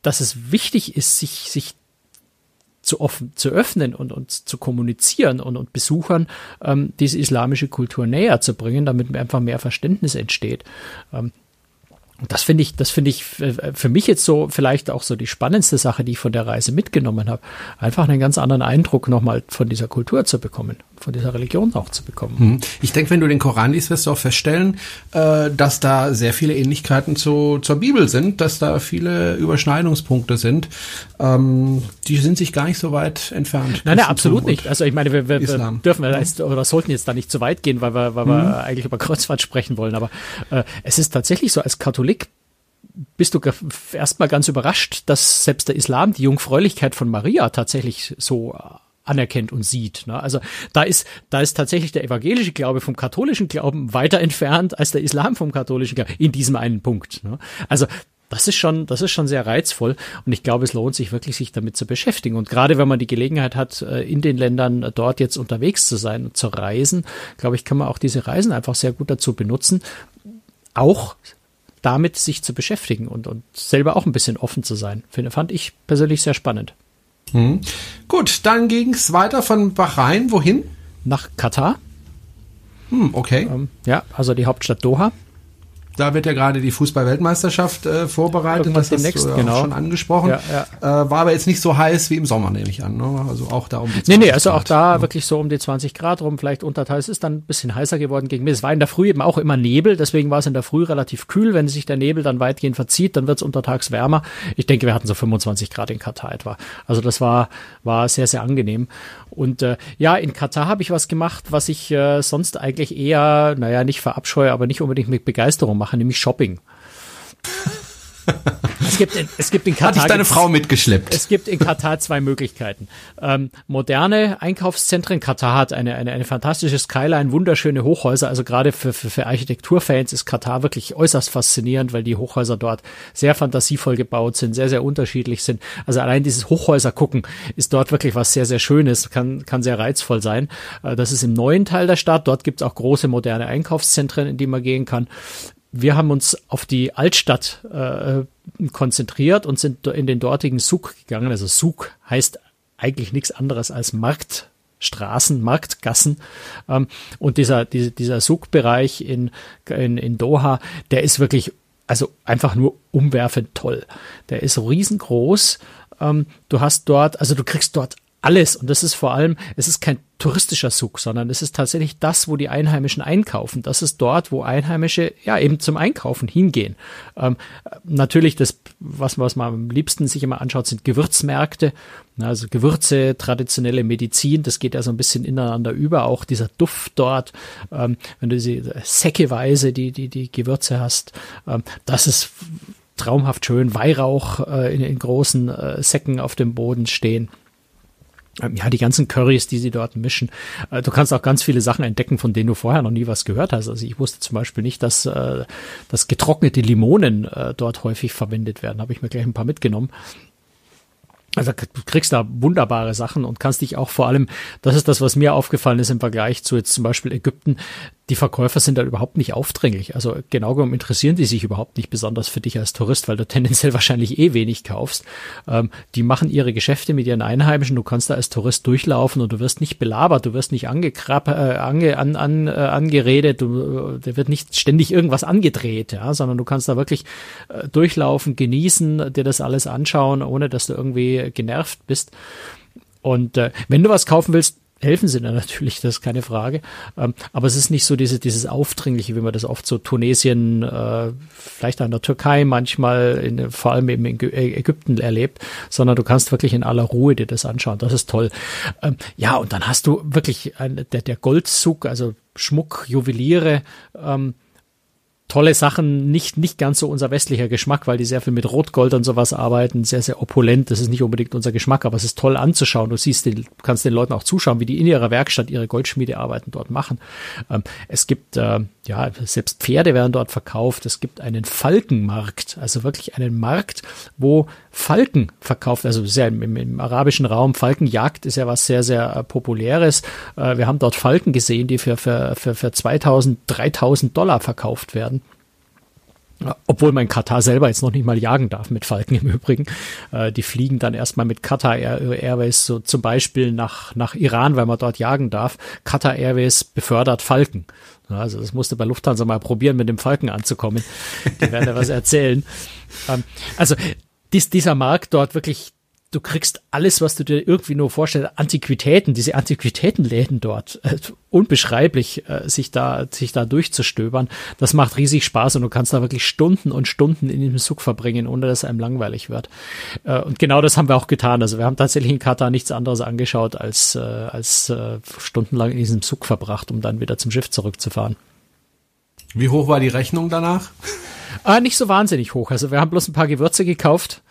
dass es wichtig ist, sich, sich zu, offen, zu öffnen und, und zu kommunizieren und, und Besuchern ähm, diese islamische Kultur näher zu bringen, damit einfach mehr Verständnis entsteht. Ähm, und das finde ich, das finde ich für mich jetzt so vielleicht auch so die spannendste Sache, die ich von der Reise mitgenommen habe. Einfach einen ganz anderen Eindruck nochmal von dieser Kultur zu bekommen, von dieser Religion auch zu bekommen. Hm. Ich denke, wenn du den Koran liest, wirst du auch feststellen, äh, dass da sehr viele Ähnlichkeiten zu, zur Bibel sind, dass da viele Überschneidungspunkte sind. Ähm, die sind sich gar nicht so weit entfernt. Nein, nein, absolut nicht. Also ich meine, wir, wir, wir dürfen wir jetzt, oder sollten jetzt da nicht zu weit gehen, weil wir, weil wir mhm. eigentlich über Kreuzfahrt sprechen wollen. Aber äh, es ist tatsächlich so, als Katholik bist du erstmal ganz überrascht, dass selbst der Islam die Jungfräulichkeit von Maria tatsächlich so anerkennt und sieht. Ne? Also da ist, da ist tatsächlich der evangelische Glaube vom katholischen Glauben weiter entfernt als der Islam vom katholischen Glauben in diesem einen Punkt. Ne? Also das ist schon, das ist schon sehr reizvoll und ich glaube, es lohnt sich wirklich, sich damit zu beschäftigen. Und gerade wenn man die Gelegenheit hat, äh, in den Ländern dort jetzt unterwegs zu sein und zu reisen, glaube ich, kann man auch diese Reisen einfach sehr gut dazu benutzen, auch damit sich zu beschäftigen und, und selber auch ein bisschen offen zu sein. Finde, fand ich persönlich sehr spannend. Hm. Gut, dann ging es weiter von Bahrain. Wohin? Nach Katar. Hm, okay. Ähm, ja, also die Hauptstadt Doha. Da wird ja gerade die Fußball-Weltmeisterschaft äh, vorbereitet, Irgendwas das hast du ja genau. schon angesprochen. Ja, ja. Äh, war aber jetzt nicht so heiß wie im Sommer, nehme ich an. Ne? Also auch da um die 20 Nee, nee, also Grad. auch da ja. wirklich so um die 20 Grad rum, vielleicht unterteils. ist dann ein bisschen heißer geworden gegen mir. Es war in der Früh eben auch immer Nebel, deswegen war es in der Früh relativ kühl. Wenn sich der Nebel dann weitgehend verzieht, dann wird es untertags wärmer. Ich denke, wir hatten so 25 Grad in Katar etwa. Also das war, war sehr, sehr angenehm. Und äh, ja, in Katar habe ich was gemacht, was ich äh, sonst eigentlich eher, naja, nicht verabscheue, aber nicht unbedingt mit Begeisterung mache, nämlich Shopping. Es gibt, in, es gibt in Katar. Hat dich deine Frau mitgeschleppt? Es gibt in Katar zwei Möglichkeiten. Ähm, moderne Einkaufszentren. Katar hat eine, eine, eine fantastische Skyline, wunderschöne Hochhäuser. Also gerade für, für, für Architekturfans ist Katar wirklich äußerst faszinierend, weil die Hochhäuser dort sehr fantasievoll gebaut sind, sehr, sehr unterschiedlich sind. Also allein dieses Hochhäuser gucken ist dort wirklich was sehr, sehr Schönes, kann, kann sehr reizvoll sein. Äh, das ist im neuen Teil der Stadt. Dort gibt es auch große moderne Einkaufszentren, in die man gehen kann wir haben uns auf die Altstadt äh, konzentriert und sind in den dortigen Suk gegangen. Also Suk heißt eigentlich nichts anderes als Marktstraßen, Marktgassen. Ähm, und dieser, dieser, dieser Suk-Bereich in, in, in Doha, der ist wirklich, also einfach nur umwerfend toll. Der ist riesengroß. Ähm, du hast dort, also du kriegst dort alles. Und das ist vor allem, es ist kein touristischer Zug, sondern es ist tatsächlich das, wo die Einheimischen einkaufen. Das ist dort, wo Einheimische ja eben zum Einkaufen hingehen. Ähm, natürlich das, was, was man am liebsten sich immer anschaut, sind Gewürzmärkte. Also Gewürze, traditionelle Medizin, das geht ja so ein bisschen ineinander über. Auch dieser Duft dort, ähm, wenn du diese säckeweise die, die, die Gewürze hast, ähm, das ist traumhaft schön, Weihrauch äh, in, in großen äh, Säcken auf dem Boden stehen. Ähm, ja, die ganzen Currys, die sie dort mischen. Äh, du kannst auch ganz viele Sachen entdecken, von denen du vorher noch nie was gehört hast. Also ich wusste zum Beispiel nicht, dass, äh, dass getrocknete Limonen äh, dort häufig verwendet werden. Habe ich mir gleich ein paar mitgenommen. Also du kriegst da wunderbare Sachen und kannst dich auch vor allem, das ist das, was mir aufgefallen ist im Vergleich zu jetzt zum Beispiel Ägypten, die Verkäufer sind da überhaupt nicht aufdringlich. Also genau genommen interessieren die sich überhaupt nicht besonders für dich als Tourist, weil du tendenziell wahrscheinlich eh wenig kaufst. Ähm, die machen ihre Geschäfte mit ihren Einheimischen. Du kannst da als Tourist durchlaufen und du wirst nicht belabert, du wirst nicht angekrapp, äh, ange, an, an, äh, angeredet, du, da wird nicht ständig irgendwas angedreht, ja, sondern du kannst da wirklich äh, durchlaufen, genießen, dir das alles anschauen, ohne dass du irgendwie genervt bist. Und äh, wenn du was kaufen willst, helfen sie dann natürlich, das ist keine Frage. Ähm, aber es ist nicht so diese, dieses Aufdringliche, wie man das oft so Tunesien, äh, vielleicht auch in der Türkei manchmal, in, vor allem eben in Ägypten erlebt, sondern du kannst wirklich in aller Ruhe dir das anschauen. Das ist toll. Ähm, ja, und dann hast du wirklich ein, der, der Goldzug, also Schmuck, Juweliere, ähm, tolle Sachen, nicht, nicht ganz so unser westlicher Geschmack, weil die sehr viel mit Rotgold und sowas arbeiten, sehr, sehr opulent. Das ist nicht unbedingt unser Geschmack, aber es ist toll anzuschauen. Du siehst, den, kannst den Leuten auch zuschauen, wie die in ihrer Werkstatt ihre Goldschmiedearbeiten dort machen. Ähm, es gibt, äh, ja, selbst Pferde werden dort verkauft. Es gibt einen Falkenmarkt, also wirklich einen Markt, wo Falken verkauft, also sehr im, im, im arabischen Raum. Falkenjagd ist ja was sehr, sehr äh, populäres. Äh, wir haben dort Falken gesehen, die für, für, für, für 2000, 3000 Dollar verkauft werden. Obwohl mein Katar selber jetzt noch nicht mal jagen darf mit Falken im Übrigen. Äh, die fliegen dann erstmal mit Qatar Airways so zum Beispiel nach, nach Iran, weil man dort jagen darf. Qatar Airways befördert Falken. Also das musste bei Lufthansa mal probieren, mit dem Falken anzukommen. Die werden ja was erzählen. Ähm, also dies, dieser Markt dort wirklich du kriegst alles, was du dir irgendwie nur vorstellst. Antiquitäten, diese Antiquitätenläden dort, äh, unbeschreiblich, äh, sich da, sich da durchzustöbern. Das macht riesig Spaß und du kannst da wirklich Stunden und Stunden in diesem Zug verbringen, ohne dass einem langweilig wird. Äh, und genau das haben wir auch getan. Also wir haben tatsächlich in Katar nichts anderes angeschaut als, äh, als äh, stundenlang in diesem Zug verbracht, um dann wieder zum Schiff zurückzufahren. Wie hoch war die Rechnung danach? Äh, nicht so wahnsinnig hoch. Also wir haben bloß ein paar Gewürze gekauft.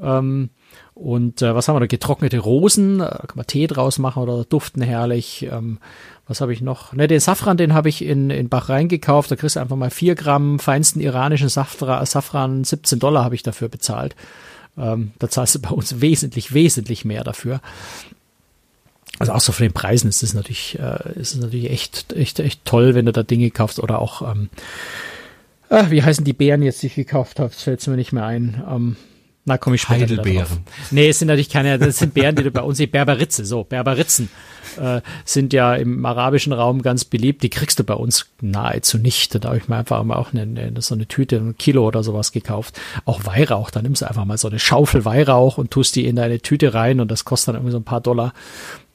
Ähm, und äh, was haben wir da? Getrocknete Rosen, da kann man Tee draus machen oder duften herrlich. Ähm, was habe ich noch? Ne, den Safran, den habe ich in, in Bahrain gekauft. Da kriegst du einfach mal vier Gramm feinsten iranischen Safra, Safran, 17 Dollar habe ich dafür bezahlt. Ähm, da zahlst du bei uns wesentlich, wesentlich mehr dafür. Also auch so von den Preisen ist es natürlich, äh, ist es natürlich echt, echt, echt toll, wenn du da Dinge kaufst oder auch, ähm, äh, wie heißen die Beeren jetzt, die ich gekauft habe? Das fällt mir nicht mehr ein. Ähm, na, komme ich später Heidelbeeren. Nee, es sind natürlich keine, das sind Beeren, die du bei uns, die Berberitze, so, Berberitzen, äh, sind ja im arabischen Raum ganz beliebt. Die kriegst du bei uns nahezu nicht. Da habe ich mir einfach mal auch eine, eine, so eine Tüte, ein Kilo oder sowas gekauft. Auch Weihrauch, da nimmst du einfach mal so eine Schaufel Weihrauch und tust die in deine Tüte rein und das kostet dann irgendwie so ein paar Dollar.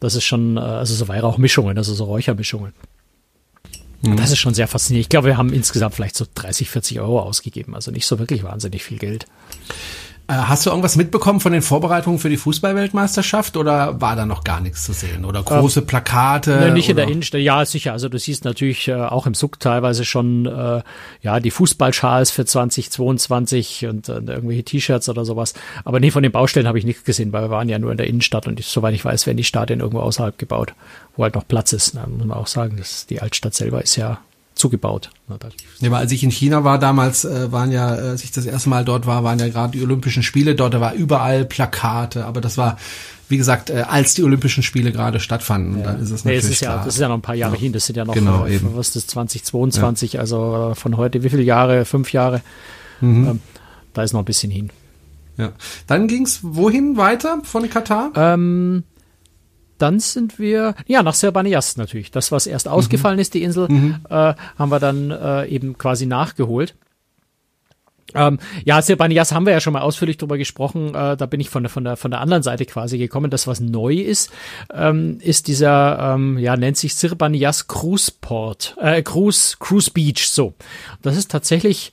Das ist schon, äh, also so Weihrauchmischungen, also so Räuchermischungen. Mhm. Das ist schon sehr faszinierend. Ich glaube, wir haben insgesamt vielleicht so 30, 40 Euro ausgegeben. Also nicht so wirklich wahnsinnig viel Geld. Äh, hast du irgendwas mitbekommen von den Vorbereitungen für die Fußballweltmeisterschaft oder war da noch gar nichts zu sehen? Oder große Plakate? Nee, nicht oder? in der Innenstadt. Ja, sicher. Also du siehst natürlich äh, auch im Suck teilweise schon äh, ja die Fußballschals für 2022 und äh, irgendwelche T-Shirts oder sowas. Aber nee, von den Baustellen habe ich nichts gesehen, weil wir waren ja nur in der Innenstadt und ich, soweit ich weiß, werden die Stadien irgendwo außerhalb gebaut, wo halt noch Platz ist. Da muss man auch sagen, dass die Altstadt selber ist ja zugebaut. Ja, aber als ich in China war damals, äh, waren ja, äh, als ich das erste Mal dort war, waren ja gerade die Olympischen Spiele dort, da war überall Plakate, aber das war, wie gesagt, äh, als die Olympischen Spiele gerade stattfanden. Ja. dann ist es natürlich nee, es ist klar. Ja, das ist ja noch ein paar Jahre ja. hin, das sind ja noch, genau, äh, was ist das, 2022, ja. also von heute, wie viele Jahre? Fünf Jahre? Mhm. Ähm, da ist noch ein bisschen hin. Ja. Dann ging's wohin weiter von Katar? Ähm, dann sind wir, ja, nach Serbanias natürlich. Das, was erst ausgefallen mhm. ist, die Insel, mhm. äh, haben wir dann äh, eben quasi nachgeholt. Ähm, ja, Serbanias haben wir ja schon mal ausführlich drüber gesprochen. Äh, da bin ich von der, von der, von der anderen Seite quasi gekommen. Das, was neu ist, ähm, ist dieser, ähm, ja, nennt sich Serbanias Cruise Port, äh, Cruise, Cruise Beach, so. Das ist tatsächlich,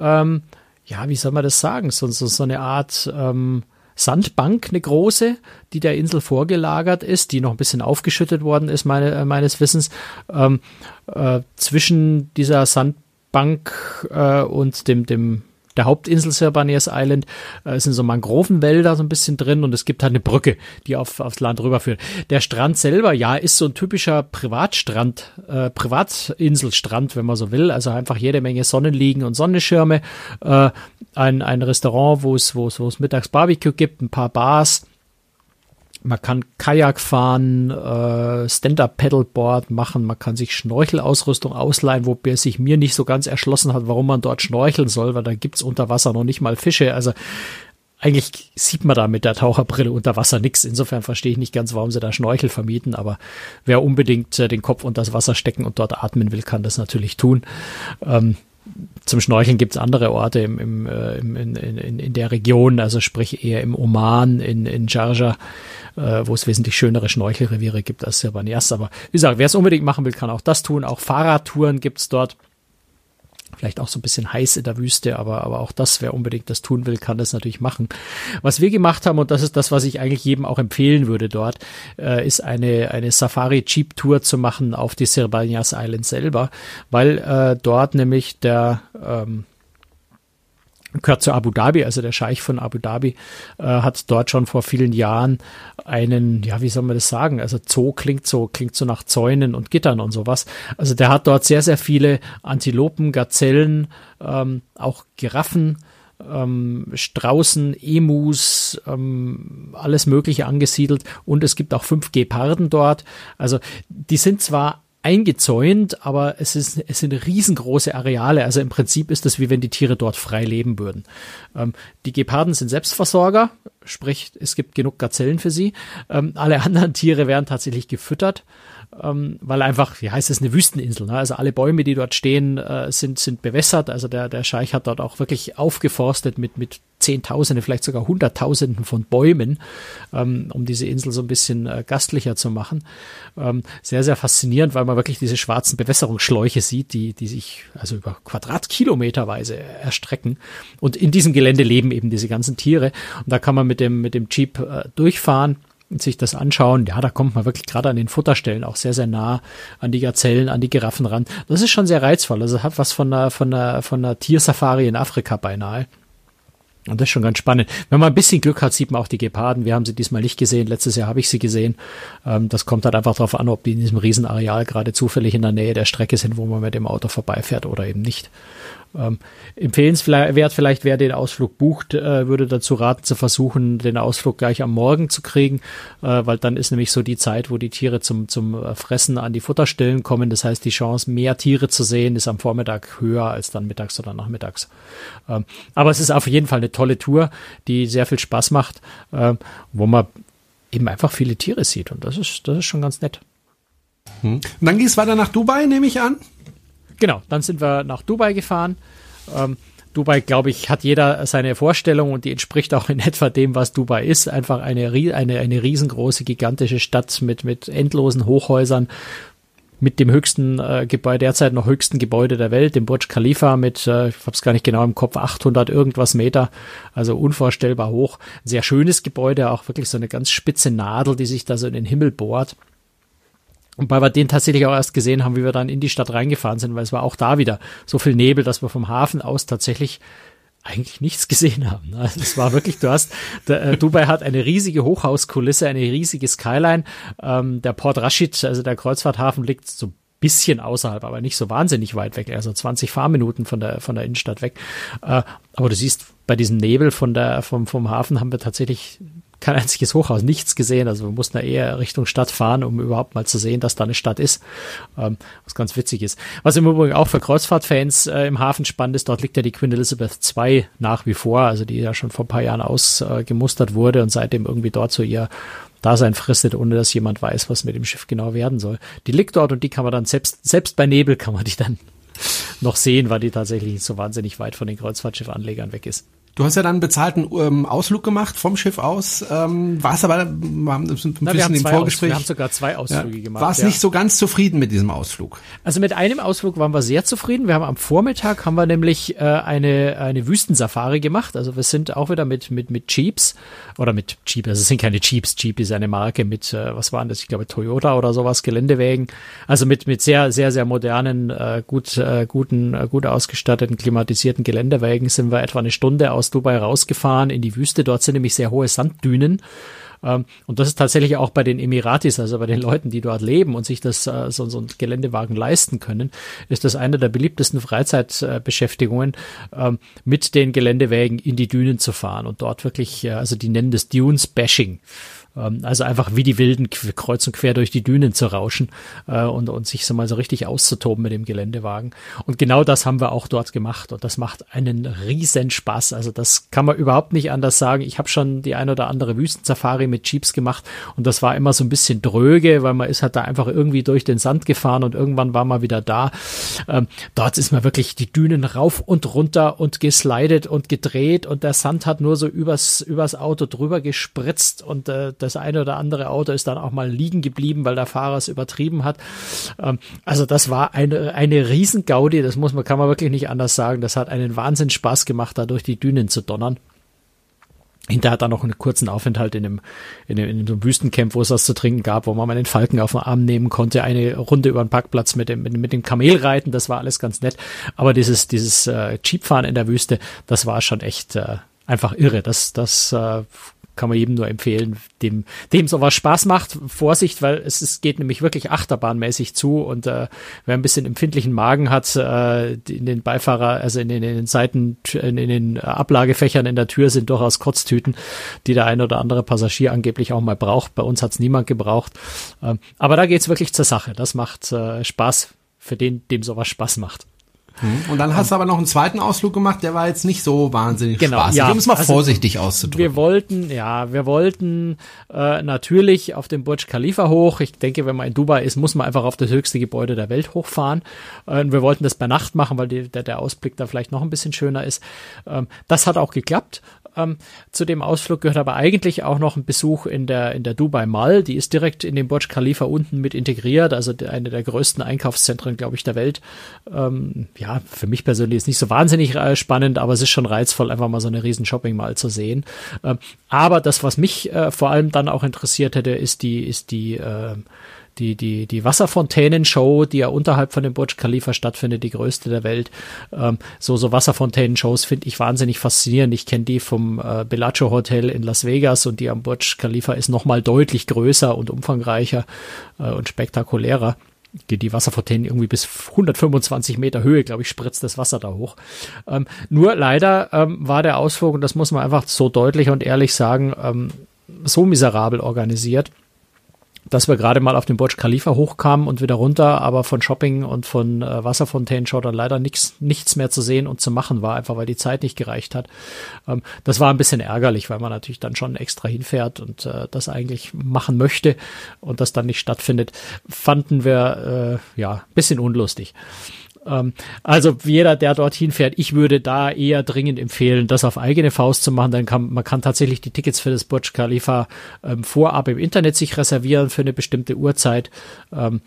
ähm, ja, wie soll man das sagen? So, so, so eine Art, ähm, Sandbank, eine große, die der Insel vorgelagert ist, die noch ein bisschen aufgeschüttet worden ist, meine, äh, meines Wissens. Ähm, äh, zwischen dieser Sandbank äh, und dem, dem der Hauptinsel Sirbanes Island äh, sind so Mangrovenwälder so ein bisschen drin und es gibt halt eine Brücke, die auf, aufs Land rüberführt. Der Strand selber, ja, ist so ein typischer Privatstrand, äh, Privatinselstrand, wenn man so will. Also einfach jede Menge Sonnenliegen und Sonnenschirme. Äh, ein, ein Restaurant, wo es, wo es, wo es mittags Barbecue gibt, ein paar Bars man kann Kajak fahren, äh, Stand-Up-Paddleboard machen, man kann sich Schnorchelausrüstung ausleihen, wobei sich mir nicht so ganz erschlossen hat, warum man dort schnorcheln soll, weil da gibt's unter Wasser noch nicht mal Fische. Also eigentlich sieht man da mit der Taucherbrille unter Wasser nichts. Insofern verstehe ich nicht ganz, warum sie da Schnorchel vermieten, aber wer unbedingt äh, den Kopf unter das Wasser stecken und dort atmen will, kann das natürlich tun. Ähm, zum Schnorcheln gibt's andere Orte im, im, äh, im, in, in, in der Region, also sprich eher im Oman, in, in Jarja äh, wo es wesentlich schönere Schnorchelreviere gibt als Sirbanjas. Aber wie gesagt, wer es unbedingt machen will, kann auch das tun. Auch Fahrradtouren gibt's dort. Vielleicht auch so ein bisschen heiß in der Wüste, aber, aber auch das, wer unbedingt das tun will, kann das natürlich machen. Was wir gemacht haben, und das ist das, was ich eigentlich jedem auch empfehlen würde dort, äh, ist eine, eine Safari-Jeep-Tour zu machen auf die Sirbanjas Island selber, weil äh, dort nämlich der ähm, gehört zu Abu Dhabi, also der Scheich von Abu Dhabi äh, hat dort schon vor vielen Jahren einen, ja, wie soll man das sagen? Also Zoo klingt so, klingt so nach Zäunen und Gittern und sowas. Also der hat dort sehr, sehr viele Antilopen, Gazellen, ähm, auch Giraffen, ähm, Straußen, Emus, ähm, alles Mögliche angesiedelt und es gibt auch fünf Geparden dort. Also die sind zwar eingezäunt, aber es, ist, es sind riesengroße Areale. Also im Prinzip ist es wie wenn die Tiere dort frei leben würden. Ähm, die Geparden sind Selbstversorger, sprich es gibt genug Gazellen für sie. Ähm, alle anderen Tiere werden tatsächlich gefüttert ähm, weil einfach, wie heißt es, eine Wüsteninsel. Ne? Also alle Bäume, die dort stehen, äh, sind, sind bewässert. Also der, der Scheich hat dort auch wirklich aufgeforstet mit, mit Zehntausende, vielleicht sogar Hunderttausenden von Bäumen, ähm, um diese Insel so ein bisschen äh, gastlicher zu machen. Ähm, sehr, sehr faszinierend, weil man wirklich diese schwarzen Bewässerungsschläuche sieht, die, die sich also über Quadratkilometerweise erstrecken. Und in diesem Gelände leben eben diese ganzen Tiere. Und da kann man mit dem, mit dem Jeep äh, durchfahren sich das anschauen, ja, da kommt man wirklich gerade an den Futterstellen auch sehr, sehr nah an die Gazellen, an die Giraffen ran. Das ist schon sehr reizvoll. Also hat was von einer, von einer, von einer Tiersafari in Afrika beinahe. Und das ist schon ganz spannend. Wenn man ein bisschen Glück hat, sieht man auch die Geparden. Wir haben sie diesmal nicht gesehen. Letztes Jahr habe ich sie gesehen. Ähm, das kommt halt einfach darauf an, ob die in diesem Riesenareal gerade zufällig in der Nähe der Strecke sind, wo man mit dem Auto vorbeifährt oder eben nicht. Ähm, empfehlenswert vielleicht, wer den Ausflug bucht, äh, würde dazu raten, zu versuchen, den Ausflug gleich am Morgen zu kriegen, äh, weil dann ist nämlich so die Zeit, wo die Tiere zum, zum äh, Fressen an die Futterstellen kommen. Das heißt, die Chance, mehr Tiere zu sehen, ist am Vormittag höher als dann mittags oder nachmittags. Ähm, aber es ist auf jeden Fall eine tolle Tour, die sehr viel Spaß macht, äh, wo man eben einfach viele Tiere sieht und das ist, das ist schon ganz nett. Hm. Und dann ging es weiter nach Dubai, nehme ich an? Genau, dann sind wir nach Dubai gefahren. Ähm, Dubai, glaube ich, hat jeder seine Vorstellung und die entspricht auch in etwa dem, was Dubai ist. Einfach eine, eine, eine riesengroße, gigantische Stadt mit, mit endlosen Hochhäusern, mit dem höchsten äh, Gebäude, derzeit noch höchsten Gebäude der Welt, dem Burj Khalifa mit, äh, ich habe es gar nicht genau im Kopf, 800 irgendwas Meter, also unvorstellbar hoch. Sehr schönes Gebäude, auch wirklich so eine ganz spitze Nadel, die sich da so in den Himmel bohrt. Und weil wir den tatsächlich auch erst gesehen haben, wie wir dann in die Stadt reingefahren sind, weil es war auch da wieder so viel Nebel, dass wir vom Hafen aus tatsächlich eigentlich nichts gesehen haben. Also es war wirklich, du hast, der, äh, Dubai hat eine riesige Hochhauskulisse, eine riesige Skyline. Ähm, der Port Rashid, also der Kreuzfahrthafen, liegt so bisschen außerhalb, aber nicht so wahnsinnig weit weg, also 20 Fahrminuten von der von der Innenstadt weg. Äh, aber du siehst, bei diesem Nebel von der vom vom Hafen haben wir tatsächlich kein einziges Hochhaus, nichts gesehen. Also wir mussten da eher Richtung Stadt fahren, um überhaupt mal zu sehen, dass da eine Stadt ist, ähm, was ganz witzig ist. Was im Übrigen auch für Kreuzfahrtfans äh, im Hafen spannend ist, dort liegt ja die Queen Elizabeth II nach wie vor, also die ja schon vor ein paar Jahren ausgemustert äh, wurde und seitdem irgendwie dort so ihr Dasein fristet, ohne dass jemand weiß, was mit dem Schiff genau werden soll. Die liegt dort und die kann man dann selbst, selbst bei Nebel kann man die dann noch sehen, weil die tatsächlich so wahnsinnig weit von den Kreuzfahrtschiffanlegern weg ist. Du hast ja dann einen bezahlten ähm, Ausflug gemacht vom Schiff aus. Ähm, warst aber wir haben ein bisschen Na, wir haben im Vorgespräch. Aus, wir haben sogar zwei Ausflüge ja, gemacht. Warst ja. nicht so ganz zufrieden mit diesem Ausflug? Also mit einem Ausflug waren wir sehr zufrieden. Wir haben am Vormittag haben wir nämlich äh, eine eine Wüstensafari gemacht. Also wir sind auch wieder mit mit mit Jeeps oder mit Jeep. Also es sind keine Jeeps. Jeep ist eine Marke mit äh, was waren das? Ich glaube Toyota oder sowas Geländewägen. Also mit mit sehr sehr sehr modernen, äh, gut äh, guten äh, gut ausgestatteten klimatisierten Geländewagen sind wir etwa eine Stunde aus Dubai rausgefahren in die Wüste. Dort sind nämlich sehr hohe Sanddünen. Ähm, und das ist tatsächlich auch bei den Emiratis, also bei den Leuten, die dort leben und sich das äh, so, so Geländewagen leisten können, ist das eine der beliebtesten Freizeitbeschäftigungen, ähm, mit den Geländewagen in die Dünen zu fahren und dort wirklich, äh, also die nennen das Dunes Bashing. Ähm, also einfach wie die Wilden kreuz und quer durch die Dünen zu rauschen äh, und, und sich so mal so richtig auszutoben mit dem Geländewagen. Und genau das haben wir auch dort gemacht und das macht einen riesen Spaß. Also das kann man überhaupt nicht anders sagen. Ich habe schon die ein oder andere Wüstensafari mit Jeeps gemacht und das war immer so ein bisschen dröge, weil man ist halt da einfach irgendwie durch den Sand gefahren und irgendwann war man wieder da. Ähm, dort ist man wirklich die Dünen rauf und runter und geslidet und gedreht und der Sand hat nur so übers, übers Auto drüber gespritzt und äh, das eine oder andere Auto ist dann auch mal liegen geblieben, weil der Fahrer es übertrieben hat. Ähm, also das war eine, eine Riesengaudi, das muss man, kann man wirklich nicht anders sagen. Das hat einen Wahnsinn Spaß gemacht, da durch die Dünen zu donnern. Hinterher hat er noch einen kurzen Aufenthalt in einem, in einem, in einem Wüstencamp, wo es was zu trinken gab, wo man mal den Falken auf den Arm nehmen konnte, eine Runde über den Parkplatz mit dem, mit dem Kamel reiten, das war alles ganz nett. Aber dieses, dieses äh, Jeepfahren in der Wüste, das war schon echt äh, einfach irre. Das, das äh, kann man jedem nur empfehlen, dem, dem sowas Spaß macht. Vorsicht, weil es, es geht nämlich wirklich achterbahnmäßig zu und äh, wer ein bisschen empfindlichen Magen hat, äh, in den Beifahrer, also in den, in den Seiten, in, in den Ablagefächern in der Tür sind durchaus Kotztüten, die der ein oder andere Passagier angeblich auch mal braucht. Bei uns hat es niemand gebraucht. Ähm, aber da geht's wirklich zur Sache. Das macht äh, Spaß für den, dem sowas Spaß macht. Und dann hast du aber noch einen zweiten Ausflug gemacht, der war jetzt nicht so wahnsinnig Genau, spaßig, ja. um es mal Also, vorsichtig auszudrücken. Wir wollten, ja, wir wollten äh, natürlich auf den Burj Khalifa hoch. Ich denke, wenn man in Dubai ist, muss man einfach auf das höchste Gebäude der Welt hochfahren. Äh, wir wollten das bei Nacht machen, weil die, der, der Ausblick da vielleicht noch ein bisschen schöner ist. Ähm, das hat auch geklappt. Ähm, zu dem Ausflug gehört aber eigentlich auch noch ein Besuch in der, in der Dubai Mall. Die ist direkt in dem Burj Khalifa unten mit integriert, also eine der größten Einkaufszentren, glaube ich, der Welt. Ähm, ja, für mich persönlich ist nicht so wahnsinnig äh, spannend, aber es ist schon reizvoll, einfach mal so eine riesen Shopping Mall zu sehen. Ähm, aber das, was mich äh, vor allem dann auch interessiert hätte, ist die, ist die, äh, die, die, die Wasserfontänen-Show, die ja unterhalb von dem Burj Khalifa stattfindet, die größte der Welt. Ähm, so, so Wasserfontänen-Shows finde ich wahnsinnig faszinierend. Ich kenne die vom äh, Bellagio Hotel in Las Vegas und die am Burj Khalifa ist nochmal deutlich größer und umfangreicher äh, und spektakulärer. Die, die Wasserfontänen irgendwie bis 125 Meter Höhe, glaube ich, spritzt das Wasser da hoch. Ähm, nur leider ähm, war der Ausflug, und das muss man einfach so deutlich und ehrlich sagen, ähm, so miserabel organisiert, dass wir gerade mal auf den Burj Khalifa hochkamen und wieder runter, aber von Shopping und von äh, Wasserfontänenshow dann leider nichts nichts mehr zu sehen und zu machen war, einfach weil die Zeit nicht gereicht hat. Ähm, das war ein bisschen ärgerlich, weil man natürlich dann schon extra hinfährt und äh, das eigentlich machen möchte und das dann nicht stattfindet, fanden wir äh, ja ein bisschen unlustig. Ähm, also jeder, der dorthin fährt, ich würde da eher dringend empfehlen, das auf eigene Faust zu machen. Dann kann man kann tatsächlich die Tickets für das Burj Khalifa ähm, vorab im Internet sich reservieren für eine bestimmte Uhrzeit. Ähm,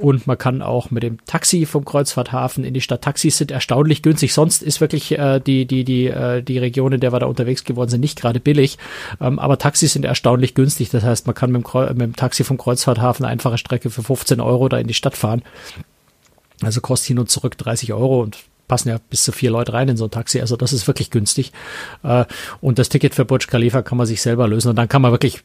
und man kann auch mit dem Taxi vom Kreuzfahrthafen in die Stadt. Taxis sind erstaunlich günstig. Sonst ist wirklich äh, die die die äh, die Region, in der wir da unterwegs geworden sind, nicht gerade billig. Ähm, aber Taxis sind erstaunlich günstig. Das heißt, man kann mit dem, mit dem Taxi vom Kreuzfahrthafen eine einfache Strecke für 15 Euro da in die Stadt fahren. Also kostet hin und zurück 30 Euro und passen ja bis zu vier Leute rein in so ein Taxi. Also das ist wirklich günstig. Äh, Und das Ticket für Burj Khalifa kann man sich selber lösen. Und dann kann man wirklich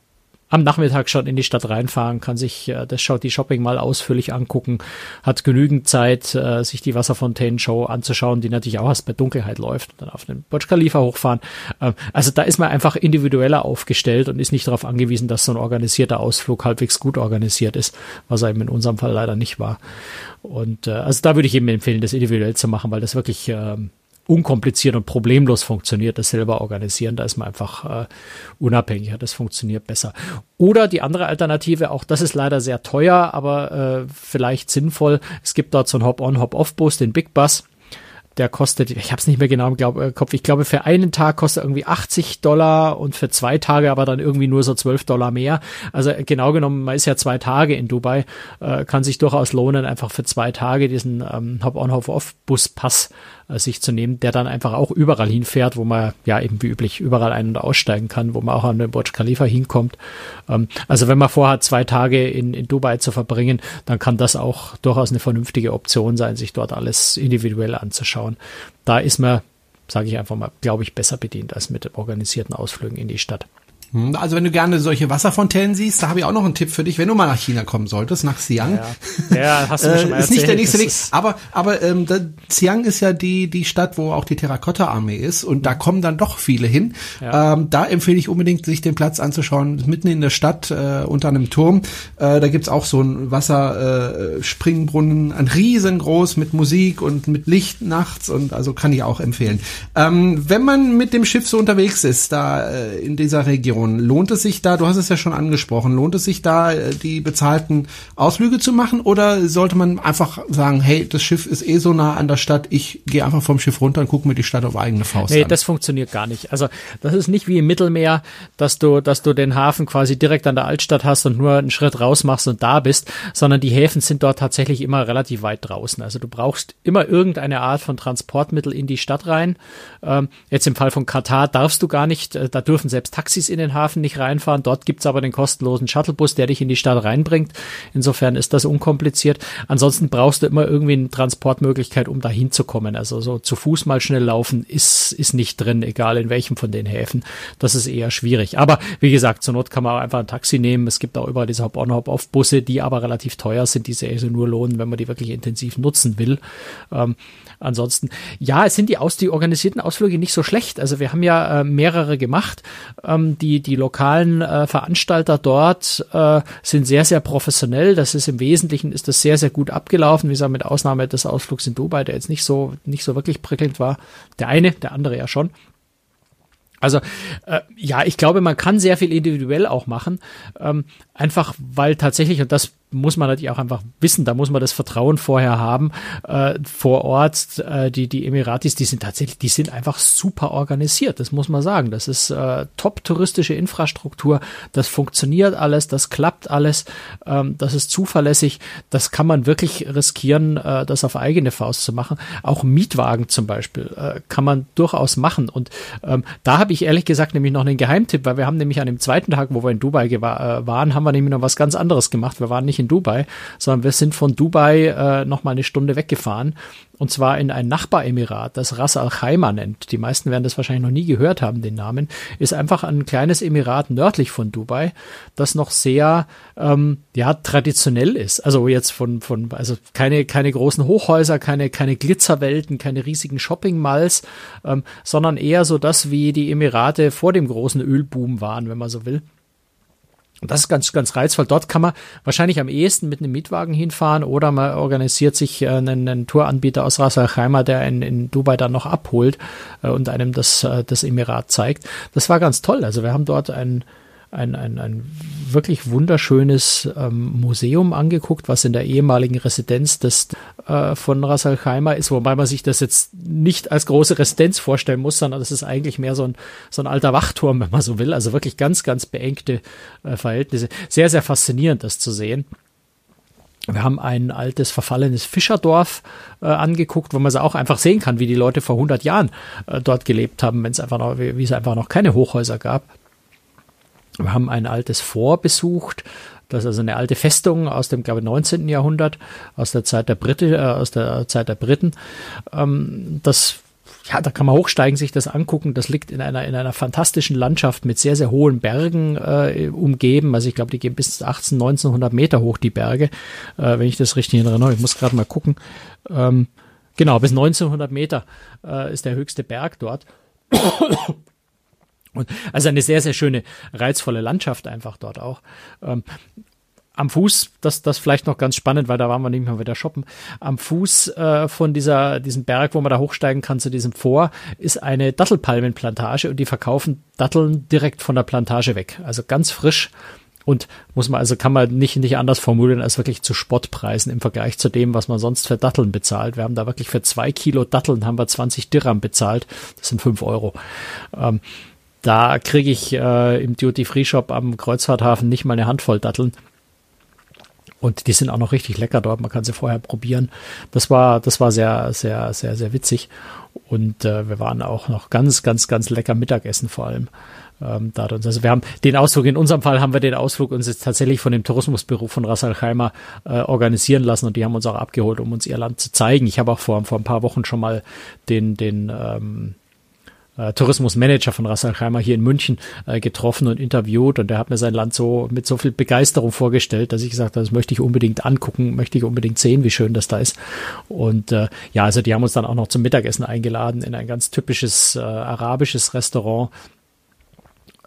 am Nachmittag schon in die Stadt reinfahren, kann sich äh, das schaut die Shopping mal ausführlich angucken, hat genügend Zeit, äh, sich die Wasserfontänen-Show anzuschauen, die natürlich auch erst bei Dunkelheit läuft, dann auf den Burj Khalifa hochfahren. Ähm, also da ist man einfach individueller aufgestellt und ist nicht darauf angewiesen, dass so ein organisierter Ausflug halbwegs gut organisiert ist, was eben in unserem Fall leider nicht war. Und äh, also da würde ich eben empfehlen, das individuell zu machen, weil das wirklich ähm, unkompliziert und problemlos funktioniert, das selber organisieren. Da ist man einfach äh, unabhängiger, das funktioniert besser. Oder die andere Alternative, auch das ist leider sehr teuer, aber äh, vielleicht sinnvoll. Es gibt dort so einen Hop-on, Hop-off-Bus, den Big Bus. der kostet, ich habe es nicht mehr genau im Glaub, äh, Kopf, ich glaube für einen Tag kostet irgendwie 80 Dollar und für zwei Tage aber dann irgendwie nur so 12 Dollar mehr. Also äh, genau genommen, man ist ja zwei Tage in Dubai, äh, kann sich durchaus lohnen, einfach für zwei Tage diesen ähm, Hop-on, Hop-off-Buspass äh, sich zu nehmen, der dann einfach auch überall hinfährt, wo man ja eben wie üblich überall ein- und aussteigen kann, wo man auch an den Burj Khalifa hinkommt. Ähm, also wenn man vorhat, zwei Tage in, in Dubai zu verbringen, dann kann das auch durchaus eine vernünftige Option sein, sich dort alles individuell anzuschauen. Da ist man, sage ich einfach mal, glaube ich, besser bedient als mit organisierten Ausflügen in die Stadt. Hm, also wenn du gerne solche Wasserfontänen siehst, da habe ich auch noch einen Tipp für dich, wenn du mal nach China kommen solltest, nach Xi'an. Ja, ja hast du mir schon mal äh, Ist nicht der nächste Weg, aber aber ähm, da, Xi'an ist ja die die Stadt, wo auch die Terrakotta-Armee ist und da kommen dann doch viele hin. Ja. Ähm, da empfehle ich unbedingt, sich den Platz anzuschauen, mitten in der Stadt äh, unter einem Turm. Äh, da gibt's auch so einen Wasserspringbrunnen, äh, ein riesengroß mit Musik und mit Licht nachts und also kann ich auch empfehlen. Ähm, wenn man mit dem Schiff so unterwegs ist, da äh, in dieser Region Lohnt es sich da, du hast es ja schon angesprochen, lohnt es sich da, äh, die bezahlten Ausflüge zu machen oder sollte man einfach sagen, hey, das Schiff ist eh so nah an der Stadt, ich gehe einfach vom Schiff runter und gucke mir die Stadt auf eigene Faust Nee, an? das funktioniert gar nicht. Also das ist nicht wie im Mittelmeer, dass du, dass du den Hafen quasi direkt an der Altstadt hast und nur einen Schritt raus machst und da bist, sondern die Häfen sind dort tatsächlich immer relativ weit draußen. Also du brauchst immer irgendeine Art von Transportmittel in die Stadt rein. Ähm, jetzt im Fall von Katar darfst du gar nicht, äh, da dürfen selbst Taxis in den Hafen nicht reinfahren. Dort gibt's aber den kostenlosen Shuttlebus, der dich in die Stadt reinbringt. Insofern ist das unkompliziert. Ansonsten brauchst du immer irgendwie eine Transportmöglichkeit, um da hinzukommen. Also so zu Fuß mal schnell laufen ist, ist nicht drin, egal in welchem von den Häfen. Das ist eher schwierig. Aber wie gesagt, zur Not kann man auch einfach ein Taxi nehmen. Es gibt auch überall diese Hop-on, Hop-off-Busse, die aber relativ teuer sind, die sich also nur lohnen, wenn man die wirklich intensiv nutzen will. Ähm, ansonsten, ja, es sind die, aus, die organisierten Ausflüge nicht so schlecht. Also wir haben ja äh, mehrere gemacht. Ähm, die, die lokalen äh, Veranstalter dort äh, sind sehr, sehr professionell. Das ist im Wesentlichen ist das sehr, sehr gut abgelaufen. Wie gesagt, mit Ausnahme des Ausflugs in Dubai, der jetzt nicht so, nicht so wirklich prickelnd war. Der eine, der andere ja schon. Also äh, ja, ich glaube, man kann sehr viel individuell auch machen, ähm, einfach weil tatsächlich, und das muss man natürlich auch einfach wissen, da muss man das Vertrauen vorher haben, äh, vor Ort, äh, die, die Emiratis, die sind tatsächlich, die sind einfach super organisiert, das muss man sagen. Das ist äh, top touristische Infrastruktur, das funktioniert alles, das klappt alles, ähm, das ist zuverlässig, das kann man wirklich riskieren, äh, das auf eigene Faust zu machen. Auch Mietwagen zum Beispiel äh, kann man durchaus machen. Und ähm, da habe ich ehrlich gesagt nämlich noch einen Geheimtipp, weil wir haben nämlich an dem zweiten Tag, wo wir in Dubai gewa- äh, waren, haben wir nämlich noch was ganz anderes gemacht. Wir waren nicht in Dubai, sondern wir sind von Dubai äh, noch mal eine Stunde weggefahren und zwar in ein Nachbaremirat, das Ras Al Khaimah nennt. Die meisten werden das wahrscheinlich noch nie gehört haben, den Namen. Ist einfach ein kleines Emirat nördlich von Dubai, das noch sehr ähm, ja traditionell ist. Also jetzt von von also keine keine großen Hochhäuser, keine keine Glitzerwelten, keine riesigen Shopping-Malls, ähm, sondern eher so das wie die Emirate vor dem großen Ölboom waren, wenn man so will. Und das ist ganz, ganz reizvoll. Dort kann man wahrscheinlich am ehesten mit einem Mietwagen hinfahren oder man organisiert sich äh, einen, einen Touranbieter aus Ras Al Khaimah, der in, in Dubai dann noch abholt äh, und einem das, äh, das Emirat zeigt. Das war ganz toll. Also wir haben dort ein, ein, ein, ein wirklich wunderschönes ähm, Museum angeguckt, was in der ehemaligen Residenz des, äh, von Ras Khaimah ist, wobei man sich das jetzt nicht als große Residenz vorstellen muss, sondern das ist eigentlich mehr so ein, so ein alter Wachturm, wenn man so will. Also wirklich ganz, ganz beengte äh, Verhältnisse. Sehr, sehr faszinierend, das zu sehen. Wir haben ein altes, verfallenes Fischerdorf äh, angeguckt, wo man es auch einfach sehen kann, wie die Leute vor 100 Jahren äh, dort gelebt haben, wenn es einfach noch, wie es einfach noch keine Hochhäuser gab. Wir haben ein altes Fort besucht. Das ist also eine alte Festung aus dem, glaube ich, 19. Jahrhundert, aus der Zeit der Briten, äh, aus der Zeit der Briten. Ähm, das ja, da kann man hochsteigen, sich das angucken. Das liegt in einer, in einer fantastischen Landschaft mit sehr, sehr hohen Bergen äh, umgeben. Also ich glaube, die gehen bis 18, 1900 Meter hoch, die Berge, äh, wenn ich das richtig erinnere. Ich muss gerade mal gucken. Ähm, genau, bis 1900 Meter äh, ist der höchste Berg dort. Und also eine sehr, sehr schöne, reizvolle Landschaft einfach dort auch. Ähm, am Fuß, das, das vielleicht noch ganz spannend, weil da waren wir nicht mehr wieder shoppen. Am Fuß äh, von dieser, diesem Berg, wo man da hochsteigen kann zu diesem Vor, ist eine Dattelpalmenplantage und die verkaufen Datteln direkt von der Plantage weg. Also ganz frisch und muss man, also kann man nicht, nicht anders formulieren als wirklich zu Spottpreisen im Vergleich zu dem, was man sonst für Datteln bezahlt. Wir haben da wirklich für zwei Kilo Datteln haben wir 20 Dirham bezahlt. Das sind fünf Euro. Ähm, da kriege ich äh, im Duty-Free-Shop am Kreuzfahrthafen nicht mal eine Handvoll Datteln. Und die sind auch noch richtig lecker dort. Man kann sie vorher probieren. Das war, das war sehr, sehr, sehr, sehr witzig. Und äh, wir waren auch noch ganz, ganz, ganz lecker Mittagessen vor allem. Ähm, dadurch. Also wir haben den Ausflug, in unserem Fall haben wir den Ausflug uns jetzt tatsächlich von dem Tourismusbüro von Ras Al Khaimah äh, organisieren lassen und die haben uns auch abgeholt, um uns ihr Land zu zeigen. Ich habe auch vor, vor ein paar Wochen schon mal den, den ähm, äh, Tourismusmanager von Ras hier in München äh, getroffen und interviewt und der hat mir sein Land so mit so viel Begeisterung vorgestellt, dass ich gesagt habe, das möchte ich unbedingt angucken, möchte ich unbedingt sehen, wie schön das da ist. Und äh, ja, also die haben uns dann auch noch zum Mittagessen eingeladen in ein ganz typisches äh, arabisches Restaurant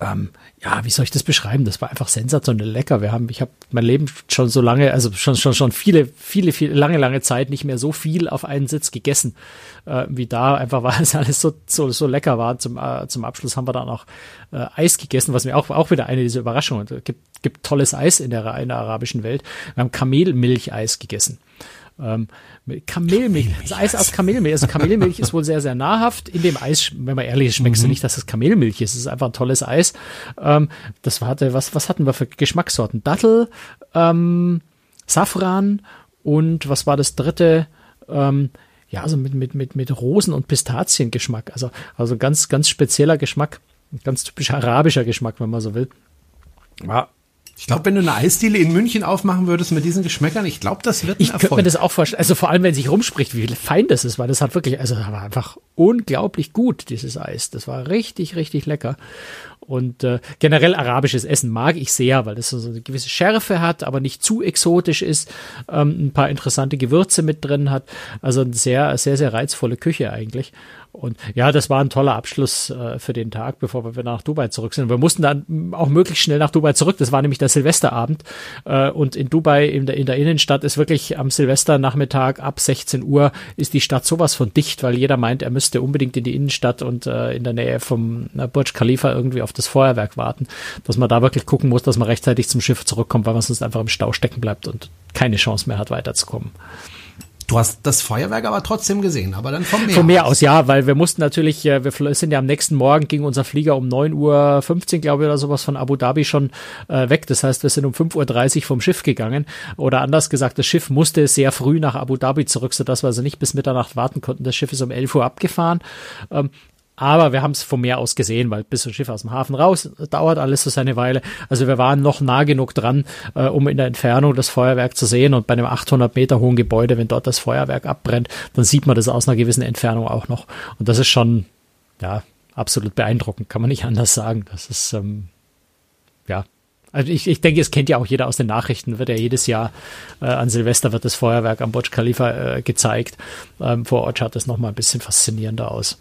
ähm, ja, wie soll ich das beschreiben? Das war einfach sensationell lecker. Wir haben, ich habe mein Leben schon so lange, also schon schon schon viele, viele, viele lange, lange Zeit nicht mehr so viel auf einen Sitz gegessen äh, wie da. Einfach weil es alles so so, so lecker war. Zum äh, zum Abschluss haben wir dann auch äh, Eis gegessen, was mir auch auch wieder eine dieser Überraschungen. Es gibt gibt tolles Eis in der in der arabischen Welt. Wir haben Kamelmilcheis gegessen. Ähm, Kamelmilch, das Eis aus Kamelmilch. Also Kamelmilch ist wohl sehr, sehr nahrhaft. In dem Eis, wenn man ehrlich ist, schmeckst mhm. du nicht, dass es Kamelmilch ist. Es ist einfach ein tolles Eis. Ähm, das war, was, was hatten wir für Geschmackssorten? Dattel, ähm, Safran und was war das dritte? Ähm, ja, also mit, mit, mit, mit Rosen- und Pistaziengeschmack. Also, also ganz, ganz spezieller Geschmack. Ganz typisch arabischer Geschmack, wenn man so will. War ich glaube, wenn du eine Eisdiele in München aufmachen würdest mit diesen Geschmäckern, ich glaube, das wird ein Ich könnte mir das auch vorstellen. Also vor allem, wenn sich rumspricht, wie fein das ist, weil das hat wirklich, also das war einfach unglaublich gut, dieses Eis. Das war richtig, richtig lecker. Und äh, generell arabisches Essen mag ich sehr, weil das so eine gewisse Schärfe hat, aber nicht zu exotisch ist, ähm, ein paar interessante Gewürze mit drin hat. Also eine sehr, sehr, sehr reizvolle Küche eigentlich. Und ja, das war ein toller Abschluss äh, für den Tag, bevor wir nach Dubai zurück sind. Wir mussten dann auch möglichst schnell nach Dubai zurück. Das war nämlich der Silvesterabend. Äh, und in Dubai, in der, in der Innenstadt, ist wirklich am Silvesternachmittag ab 16 Uhr ist die Stadt sowas von dicht, weil jeder meint, er müsste unbedingt in die Innenstadt und äh, in der Nähe vom äh, Burj Khalifa irgendwie auf das Feuerwerk warten. Dass man da wirklich gucken muss, dass man rechtzeitig zum Schiff zurückkommt, weil man sonst einfach im Stau stecken bleibt und keine Chance mehr hat, weiterzukommen. Du hast das Feuerwerk aber trotzdem gesehen, aber dann vom Meer Vom Meer aus, aus ja, weil wir mussten natürlich, äh, wir sind ja am nächsten Morgen, ging unser Flieger um 9.15 Uhr, glaube ich, oder sowas von Abu Dhabi schon äh, weg. Das heißt, wir sind um 5.30 Uhr vom Schiff gegangen. Oder anders gesagt, das Schiff musste sehr früh nach Abu Dhabi zurück, sodass wir also nicht bis Mitternacht warten konnten. Das Schiff ist um 11 Uhr abgefahren. Ähm, aber wir haben es vom Meer aus gesehen, weil bis das Schiff aus dem Hafen raus dauert alles so seine Weile. Also wir waren noch nah genug dran, äh, um in der Entfernung das Feuerwerk zu sehen. Und bei einem 800 Meter hohen Gebäude, wenn dort das Feuerwerk abbrennt, dann sieht man das aus einer gewissen Entfernung auch noch. Und das ist schon, ja, absolut beeindruckend, kann man nicht anders sagen. Das ist, ähm, ja, also ich, ich denke, es kennt ja auch jeder aus den Nachrichten, wird ja jedes Jahr äh, an Silvester wird das Feuerwerk am Burj Khalifa äh, gezeigt. Ähm, vor Ort schaut das nochmal ein bisschen faszinierender aus.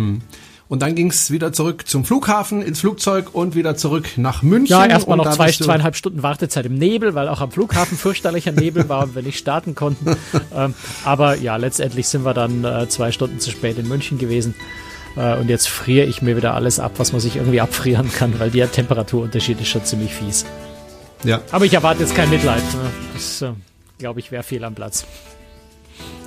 Hm. Und dann ging es wieder zurück zum Flughafen, ins Flugzeug und wieder zurück nach München. Ja, erstmal noch zwei, zweieinhalb Stunden Wartezeit im Nebel, weil auch am Flughafen fürchterlicher Nebel war und wir nicht starten konnten. ähm, aber ja, letztendlich sind wir dann äh, zwei Stunden zu spät in München gewesen. Äh, und jetzt friere ich mir wieder alles ab, was man sich irgendwie abfrieren kann, weil der Temperaturunterschied ist schon ziemlich fies. Ja. Aber ich erwarte jetzt kein Mitleid. Ne? Das, äh, glaube ich, wäre fehl am Platz.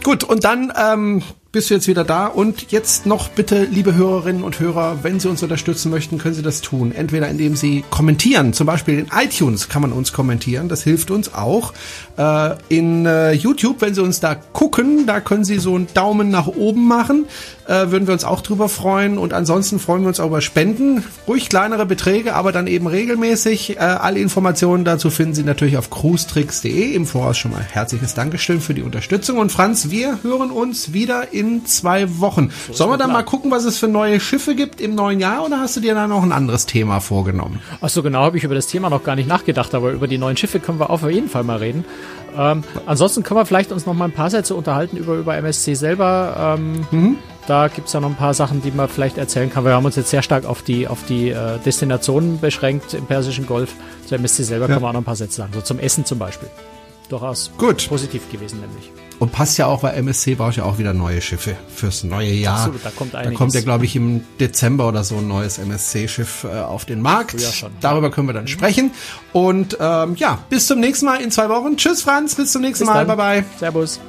Gut, und dann ähm, bist du jetzt wieder da. Und jetzt noch bitte, liebe Hörerinnen und Hörer, wenn Sie uns unterstützen möchten, können Sie das tun. Entweder indem Sie kommentieren, zum Beispiel in iTunes kann man uns kommentieren, das hilft uns auch. Äh, in äh, YouTube, wenn Sie uns da gucken, da können Sie so einen Daumen nach oben machen, äh, würden wir uns auch drüber freuen. Und ansonsten freuen wir uns auch über Spenden, ruhig kleinere Beträge, aber dann eben regelmäßig. Äh, alle Informationen dazu finden Sie natürlich auf cruestricks.de. Im Voraus schon mal herzliches Dankeschön für die Unterstützung. Und Franz, wir hören uns wieder in zwei Wochen. So Sollen wir dann mal gucken, was es für neue Schiffe gibt im neuen Jahr oder hast du dir da noch ein anderes Thema vorgenommen? Ach so, genau, habe ich über das Thema noch gar nicht nachgedacht, aber über die neuen Schiffe können wir auf jeden Fall mal reden. Ähm, ansonsten können wir vielleicht uns noch mal ein paar Sätze unterhalten über, über MSC selber. Ähm, mhm. Da gibt es ja noch ein paar Sachen, die man vielleicht erzählen kann. Wir haben uns jetzt sehr stark auf die, auf die äh, Destinationen beschränkt im Persischen Golf. Zur MSC selber ja. kann man auch noch ein paar Sätze sagen. So zum Essen zum Beispiel. durchaus Gut. positiv gewesen, nämlich. Und passt ja auch, weil MSC braucht ja auch wieder neue Schiffe fürs neue Jahr. Absolut, da kommt Da einiges. kommt ja, glaube ich, im Dezember oder so ein neues MSC-Schiff äh, auf den Markt. Früher schon. Darüber können wir dann sprechen. Und ähm, ja, bis zum nächsten Mal in zwei Wochen. Tschüss, Franz. Bis zum nächsten Bis Mal. dann. Bye, bye. Servus.